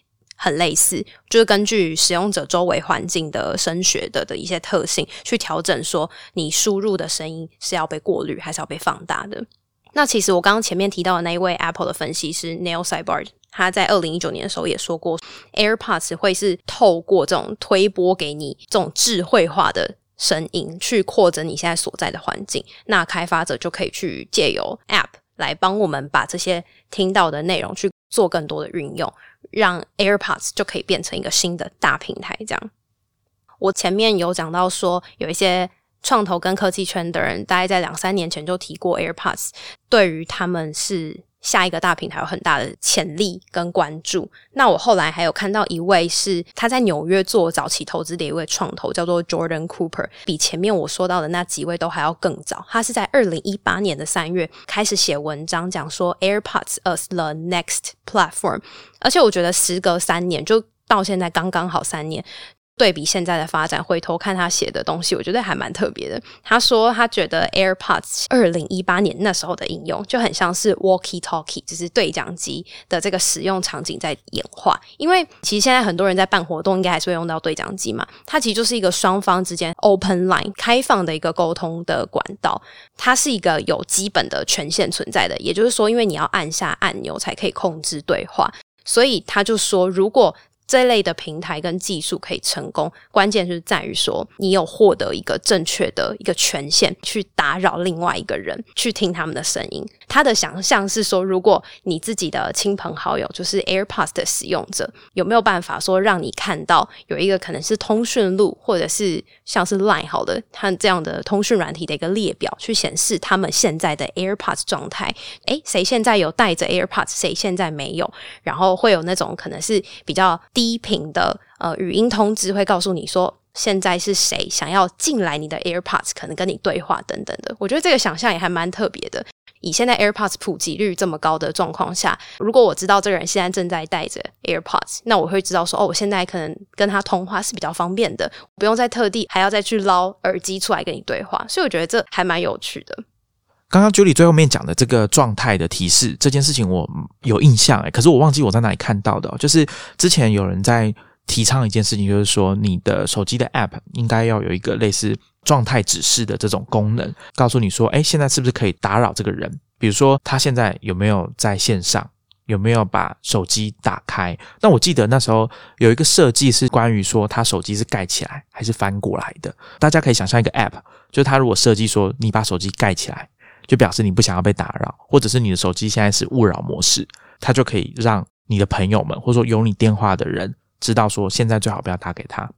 很类似，就是根据使用者周围环境的声学的的一些特性去调整，说你输入的声音是要被过滤还是要被放大的。那其实我刚刚前面提到的那一位 Apple 的分析师 Neil s y b a r d 他在二零一九年的时候也说过，AirPods 会是透过这种推播给你这种智慧化的声音，去扩展你现在所在的环境。那开发者就可以去借由 App 来帮我们把这些听到的内容去做更多的运用。让 AirPods 就可以变成一个新的大平台，这样。我前面有讲到说，有一些创投跟科技圈的人，大概在两三年前就提过 AirPods，对于他们是。下一个大平台有很大的潜力跟关注。那我后来还有看到一位是他在纽约做早期投资的一位创投，叫做 Jordan Cooper，比前面我说到的那几位都还要更早。他是在二零一八年的三月开始写文章，讲说 AirPods as the next platform。而且我觉得时隔三年，就到现在刚刚好三年。对比现在的发展，回头看他写的东西，我觉得还蛮特别的。他说他觉得 AirPods 二零一八年那时候的应用就很像是 Walkie-talkie，就是对讲机的这个使用场景在演化。因为其实现在很多人在办活动，应该还是会用到对讲机嘛。它其实就是一个双方之间 open line 开放的一个沟通的管道。它是一个有基本的权限存在的，也就是说，因为你要按下按钮才可以控制对话，所以他就说如果这类的平台跟技术可以成功，关键是在于说你有获得一个正确的一个权限，去打扰另外一个人去听他们的声音。他的想象是说，如果你自己的亲朋好友就是 AirPods 的使用者，有没有办法说让你看到有一个可能是通讯录，或者是像是 Line 好的，它这样的通讯软体的一个列表，去显示他们现在的 AirPods 状态？诶，谁现在有带着 AirPods，谁现在没有？然后会有那种可能是比较低频的呃语音通知，会告诉你说现在是谁想要进来你的 AirPods，可能跟你对话等等的。我觉得这个想象也还蛮特别的。以现在 AirPods 普及率这么高的状况下，如果我知道这个人现在正在戴着 AirPods，那我会知道说哦，我现在可能跟他通话是比较方便的，不用再特地还要再去捞耳机出来跟你对话。所以我觉得这还蛮有趣的。刚刚 Julie 最后面讲的这个状态的提示这件事情，我有印象诶，可是我忘记我在哪里看到的。就是之前有人在提倡一件事情，就是说你的手机的 App 应该要有一个类似状态指示的这种功能，告诉你说，哎，现在是不是可以打扰这个人？比如说他现在有没有在线上，有没有把手机打开？那我记得那时候有一个设计是关于说他手机是盖起来还是翻过来的。大家可以想象一个 App，就是他如果设计说你把手机盖起来。就表示你不想要被打扰，或者是你的手机现在是勿扰模式，它就可以让你的朋友们或者说有你电话的人知道说现在最好不要打给他。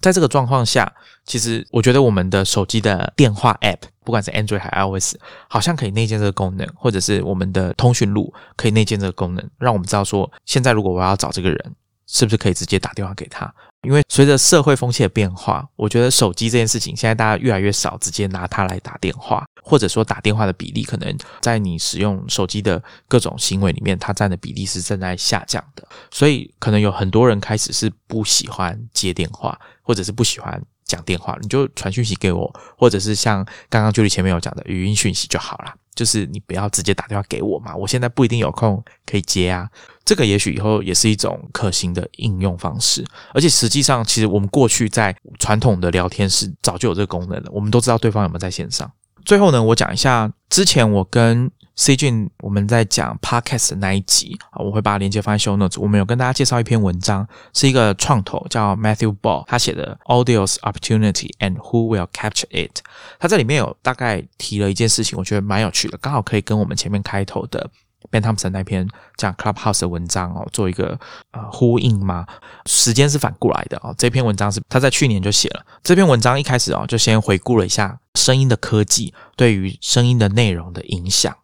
在这个状况下，其实我觉得我们的手机的电话 App，不管是 Android 还是 iOS，好像可以内建这个功能，或者是我们的通讯录可以内建这个功能，让我们知道说现在如果我要找这个人，是不是可以直接打电话给他。因为随着社会风气的变化，我觉得手机这件事情现在大家越来越少直接拿它来打电话，或者说打电话的比例可能在你使用手机的各种行为里面，它占的比例是正在下降的。所以可能有很多人开始是不喜欢接电话，或者是不喜欢讲电话，你就传讯息给我，或者是像刚刚就你前面有讲的语音讯息就好了。就是你不要直接打电话给我嘛，我现在不一定有空可以接啊。这个也许以后也是一种可行的应用方式，而且实际上，其实我们过去在传统的聊天室早就有这个功能了，我们都知道对方有没有在线上。最后呢，我讲一下之前我跟。C 君，我们在讲 Podcast 的那一集啊，我会把链接放在 Show Notes。我们有跟大家介绍一篇文章，是一个创投叫 Matthew Ball 他写的 Audio's Opportunity and Who Will Capture It。他这里面有大概提了一件事情，我觉得蛮有趣的，刚好可以跟我们前面开头的 Ben Thompson 那篇讲 Clubhouse 的文章哦，做一个呃呼应嘛？时间是反过来的哦。这篇文章是他在去年就写了。这篇文章一开始哦，就先回顾了一下声音的科技对于声音的内容的影响。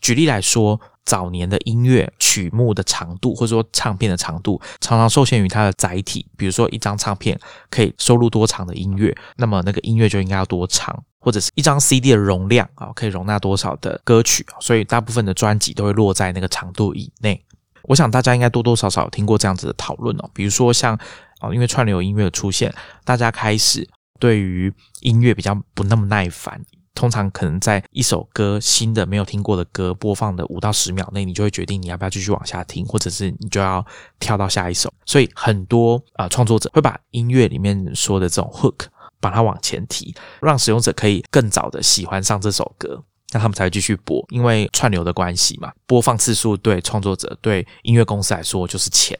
举例来说，早年的音乐曲目的长度，或者说唱片的长度，常常受限于它的载体。比如说，一张唱片可以收录多长的音乐，那么那个音乐就应该要多长，或者是一张 CD 的容量啊，可以容纳多少的歌曲。所以，大部分的专辑都会落在那个长度以内。我想大家应该多多少少听过这样子的讨论哦。比如说，像啊，因为串流音乐的出现，大家开始对于音乐比较不那么耐烦。通常可能在一首歌新的没有听过的歌播放的五到十秒内，你就会决定你要不要继续往下听，或者是你就要跳到下一首。所以很多啊创作者会把音乐里面说的这种 hook 把它往前提，让使用者可以更早的喜欢上这首歌。那他们才会继续播，因为串流的关系嘛，播放次数对创作者、对音乐公司来说就是钱。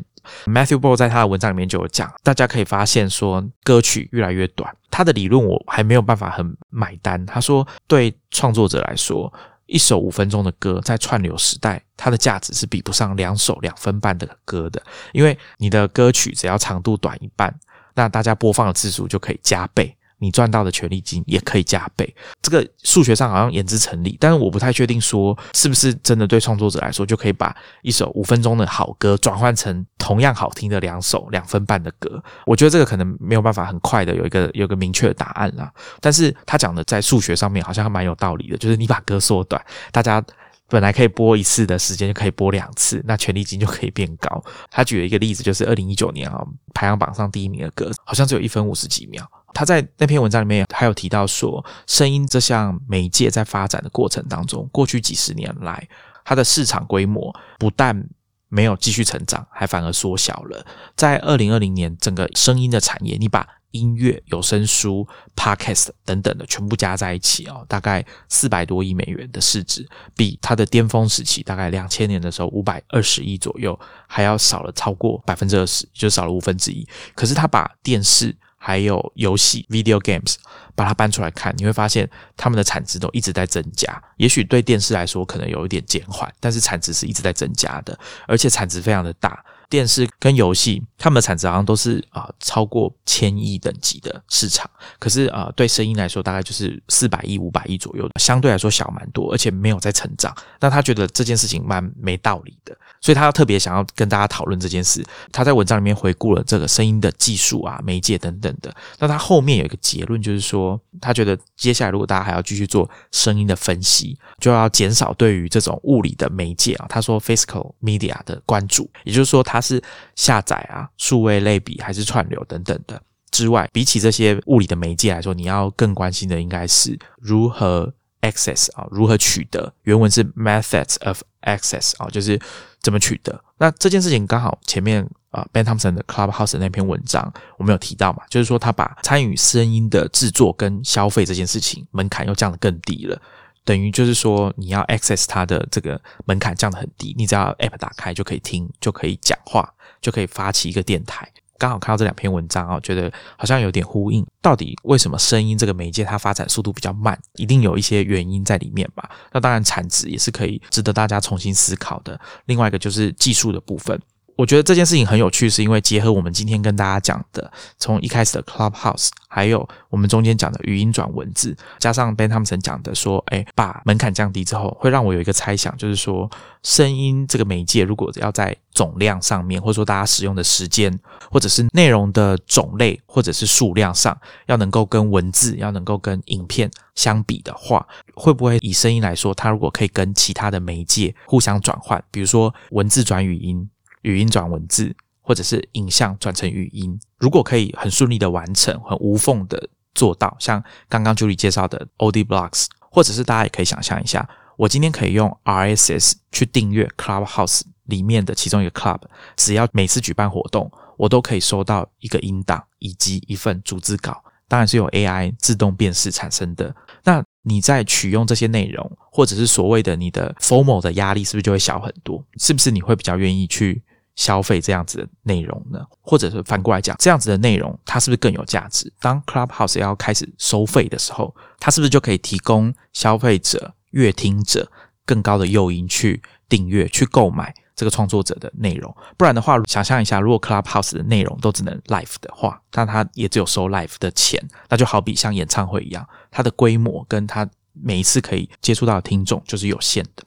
Matthew Ball 在他的文章里面就有讲，大家可以发现说歌曲越来越短。他的理论我还没有办法很买单。他说，对创作者来说，一首五分钟的歌在串流时代，它的价值是比不上两首两分半的歌的，因为你的歌曲只要长度短一半，那大家播放的次数就可以加倍。你赚到的权利金也可以加倍，这个数学上好像言之成立，但是我不太确定说是不是真的对创作者来说就可以把一首五分钟的好歌转换成同样好听的两首两分半的歌。我觉得这个可能没有办法很快的有一个有个明确的答案啦。但是他讲的在数学上面好像还蛮有道理的，就是你把歌缩短，大家本来可以播一次的时间就可以播两次，那权利金就可以变高。他举了一个例子，就是二零一九年啊排行榜上第一名的歌，好像只有一分五十几秒。他在那篇文章里面还有提到说，声音这项媒介在发展的过程当中，过去几十年来，它的市场规模不但没有继续成长，还反而缩小了。在二零二零年，整个声音的产业，你把音乐、有声书、podcast 等等的全部加在一起哦，大概四百多亿美元的市值，比它的巅峰时期大概两千年的时候五百二十亿左右还要少了超过百分之二十，就少了五分之一。可是他把电视还有游戏 （video games） 把它搬出来看，你会发现它们的产值都一直在增加。也许对电视来说可能有一点减缓，但是产值是一直在增加的，而且产值非常的大。电视跟游戏，他们的产值好像都是啊超过千亿等级的市场，可是啊对声音来说，大概就是四百亿、五百亿左右，相对来说小蛮多，而且没有在成长。那他觉得这件事情蛮没道理的，所以他特别想要跟大家讨论这件事。他在文章里面回顾了这个声音的技术啊、媒介等等的。那他后面有一个结论，就是说他觉得接下来如果大家还要继续做声音的分析，就要减少对于这种物理的媒介啊，他说 physical media 的关注，也就是说他。它是下载啊、数位类比还是串流等等的之外，比起这些物理的媒介来说，你要更关心的应该是如何 access 啊，如何取得。原文是 methods of access 啊，就是怎么取得。那这件事情刚好前面啊，Ben Thompson 的 Clubhouse 那篇文章我们有提到嘛，就是说他把参与声音的制作跟消费这件事情门槛又降得更低了。等于就是说，你要 access 它的这个门槛降得很低，你只要 app 打开就可以听，就可以讲话，就可以发起一个电台。刚好看到这两篇文章啊，觉得好像有点呼应。到底为什么声音这个媒介它发展速度比较慢？一定有一些原因在里面吧？那当然产值也是可以值得大家重新思考的。另外一个就是技术的部分。我觉得这件事情很有趣，是因为结合我们今天跟大家讲的，从一开始的 Clubhouse，还有我们中间讲的语音转文字，加上 Ben Thompson 讲的说，哎，把门槛降低之后，会让我有一个猜想，就是说，声音这个媒介如果要在总量上面，或者说大家使用的时间，或者是内容的种类，或者是数量上，要能够跟文字，要能够跟影片相比的话，会不会以声音来说，它如果可以跟其他的媒介互相转换，比如说文字转语音。语音转文字，或者是影像转成语音，如果可以很顺利的完成，很无缝的做到，像刚刚 Julie 介绍的 Odi Blocks，或者是大家也可以想象一下，我今天可以用 RSS 去订阅 Clubhouse 里面的其中一个 Club，只要每次举办活动，我都可以收到一个音档以及一份逐字稿，当然是由 AI 自动辨识产生的。那你在取用这些内容，或者是所谓的你的 formal 的压力，是不是就会小很多？是不是你会比较愿意去？消费这样子的内容呢，或者是反过来讲，这样子的内容它是不是更有价值？当 Clubhouse 要开始收费的时候，它是不是就可以提供消费者、阅听者更高的诱因去订阅、去购买这个创作者的内容？不然的话，想象一下，如果 Clubhouse 的内容都只能 live 的话，那它也只有收 live 的钱，那就好比像演唱会一样，它的规模跟它每一次可以接触到的听众就是有限的。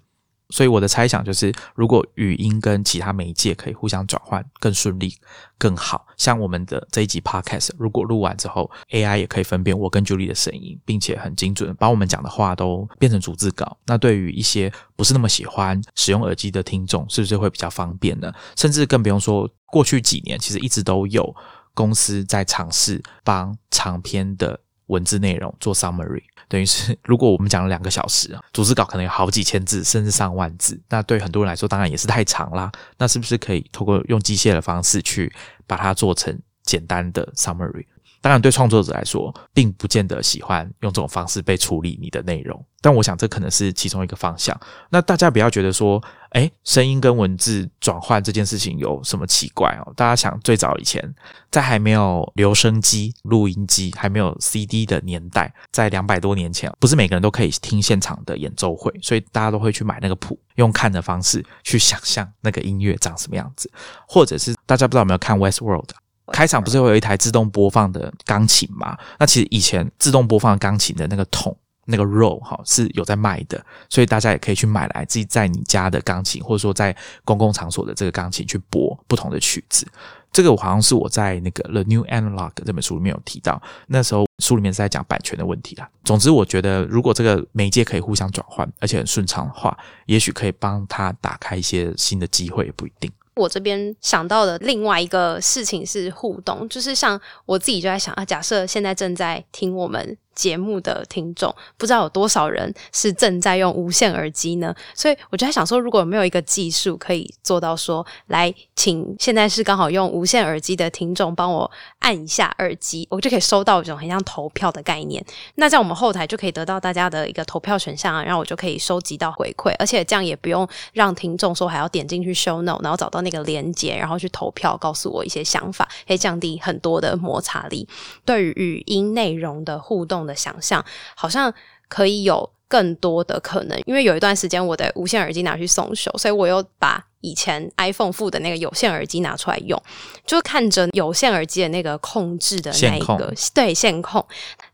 所以我的猜想就是，如果语音跟其他媒介可以互相转换，更顺利、更好。像我们的这一集 podcast，如果录完之后，AI 也可以分辨我跟 Julie 的声音，并且很精准把我们讲的话都变成逐字稿。那对于一些不是那么喜欢使用耳机的听众，是不是会比较方便呢？甚至更不用说，过去几年其实一直都有公司在尝试帮长篇的文字内容做 summary。等于是，如果我们讲了两个小时啊，组织稿可能有好几千字，甚至上万字，那对很多人来说，当然也是太长啦。那是不是可以透过用机械的方式去把它做成简单的 summary？当然，对创作者来说，并不见得喜欢用这种方式被处理你的内容。但我想，这可能是其中一个方向。那大家不要觉得说，哎，声音跟文字转换这件事情有什么奇怪哦？大家想，最早以前，在还没有留声机、录音机、还没有 CD 的年代，在两百多年前，不是每个人都可以听现场的演奏会，所以大家都会去买那个谱，用看的方式去想象那个音乐长什么样子，或者是大家不知道有没有看《West World》？开场不是会有一台自动播放的钢琴吗？那其实以前自动播放钢琴的那个桶、那个 roll 哈是有在卖的，所以大家也可以去买来自己在你家的钢琴，或者说在公共场所的这个钢琴去播不同的曲子。这个我好像是我在那个《The New Analog》这本书里面有提到，那时候书里面是在讲版权的问题啦。总之，我觉得如果这个媒介可以互相转换，而且很顺畅的话，也许可以帮他打开一些新的机会，也不一定。我这边想到的另外一个事情是互动，就是像我自己就在想啊，假设现在正在听我们节目的听众，不知道有多少人是正在用无线耳机呢？所以我就在想说，如果有没有一个技术可以做到说，来，请现在是刚好用无线耳机的听众帮我按一下耳机，我就可以收到一种很像投票的概念。那在我们后台就可以得到大家的一个投票选项啊，然后我就可以收集到回馈，而且这样也不用让听众说还要点进去 show note，然后找到那个连接，然后去投票，告诉我一些想法，可以降低很多的摩擦力。对于语音内容的互动动。的想象好像可以有更多的可能，因为有一段时间我的无线耳机拿去送修，所以我又把以前 iPhone 附的那个有线耳机拿出来用，就看着有线耳机的那个控制的那一个对线控，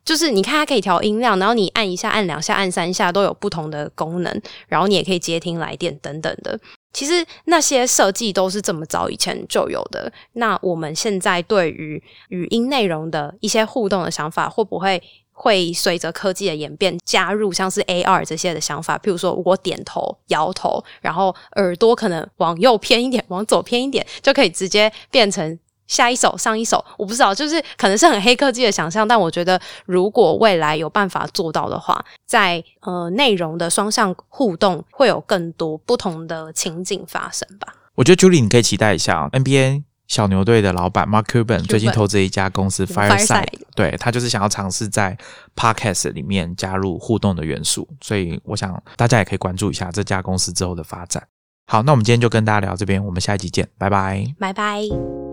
就是你看它可以调音量，然后你按一下、按两下、按三下都有不同的功能，然后你也可以接听来电等等的。其实那些设计都是这么早以前就有的。那我们现在对于语音内容的一些互动的想法，会不会？会随着科技的演变加入像是 AR 这些的想法，譬如说我点头、摇头，然后耳朵可能往右偏一点，往左偏一点，就可以直接变成下一首、上一首。我不知道，就是可能是很黑科技的想象，但我觉得如果未来有办法做到的话，在呃内容的双向互动会有更多不同的情景发生吧。我觉得 Julie 你可以期待一下 NBA。小牛队的老板 Mark Cuban 最近投资一家公司 Fireside，对他就是想要尝试在 Podcast 里面加入互动的元素，所以我想大家也可以关注一下这家公司之后的发展。好，那我们今天就跟大家聊这边，我们下一集见，拜拜，拜拜。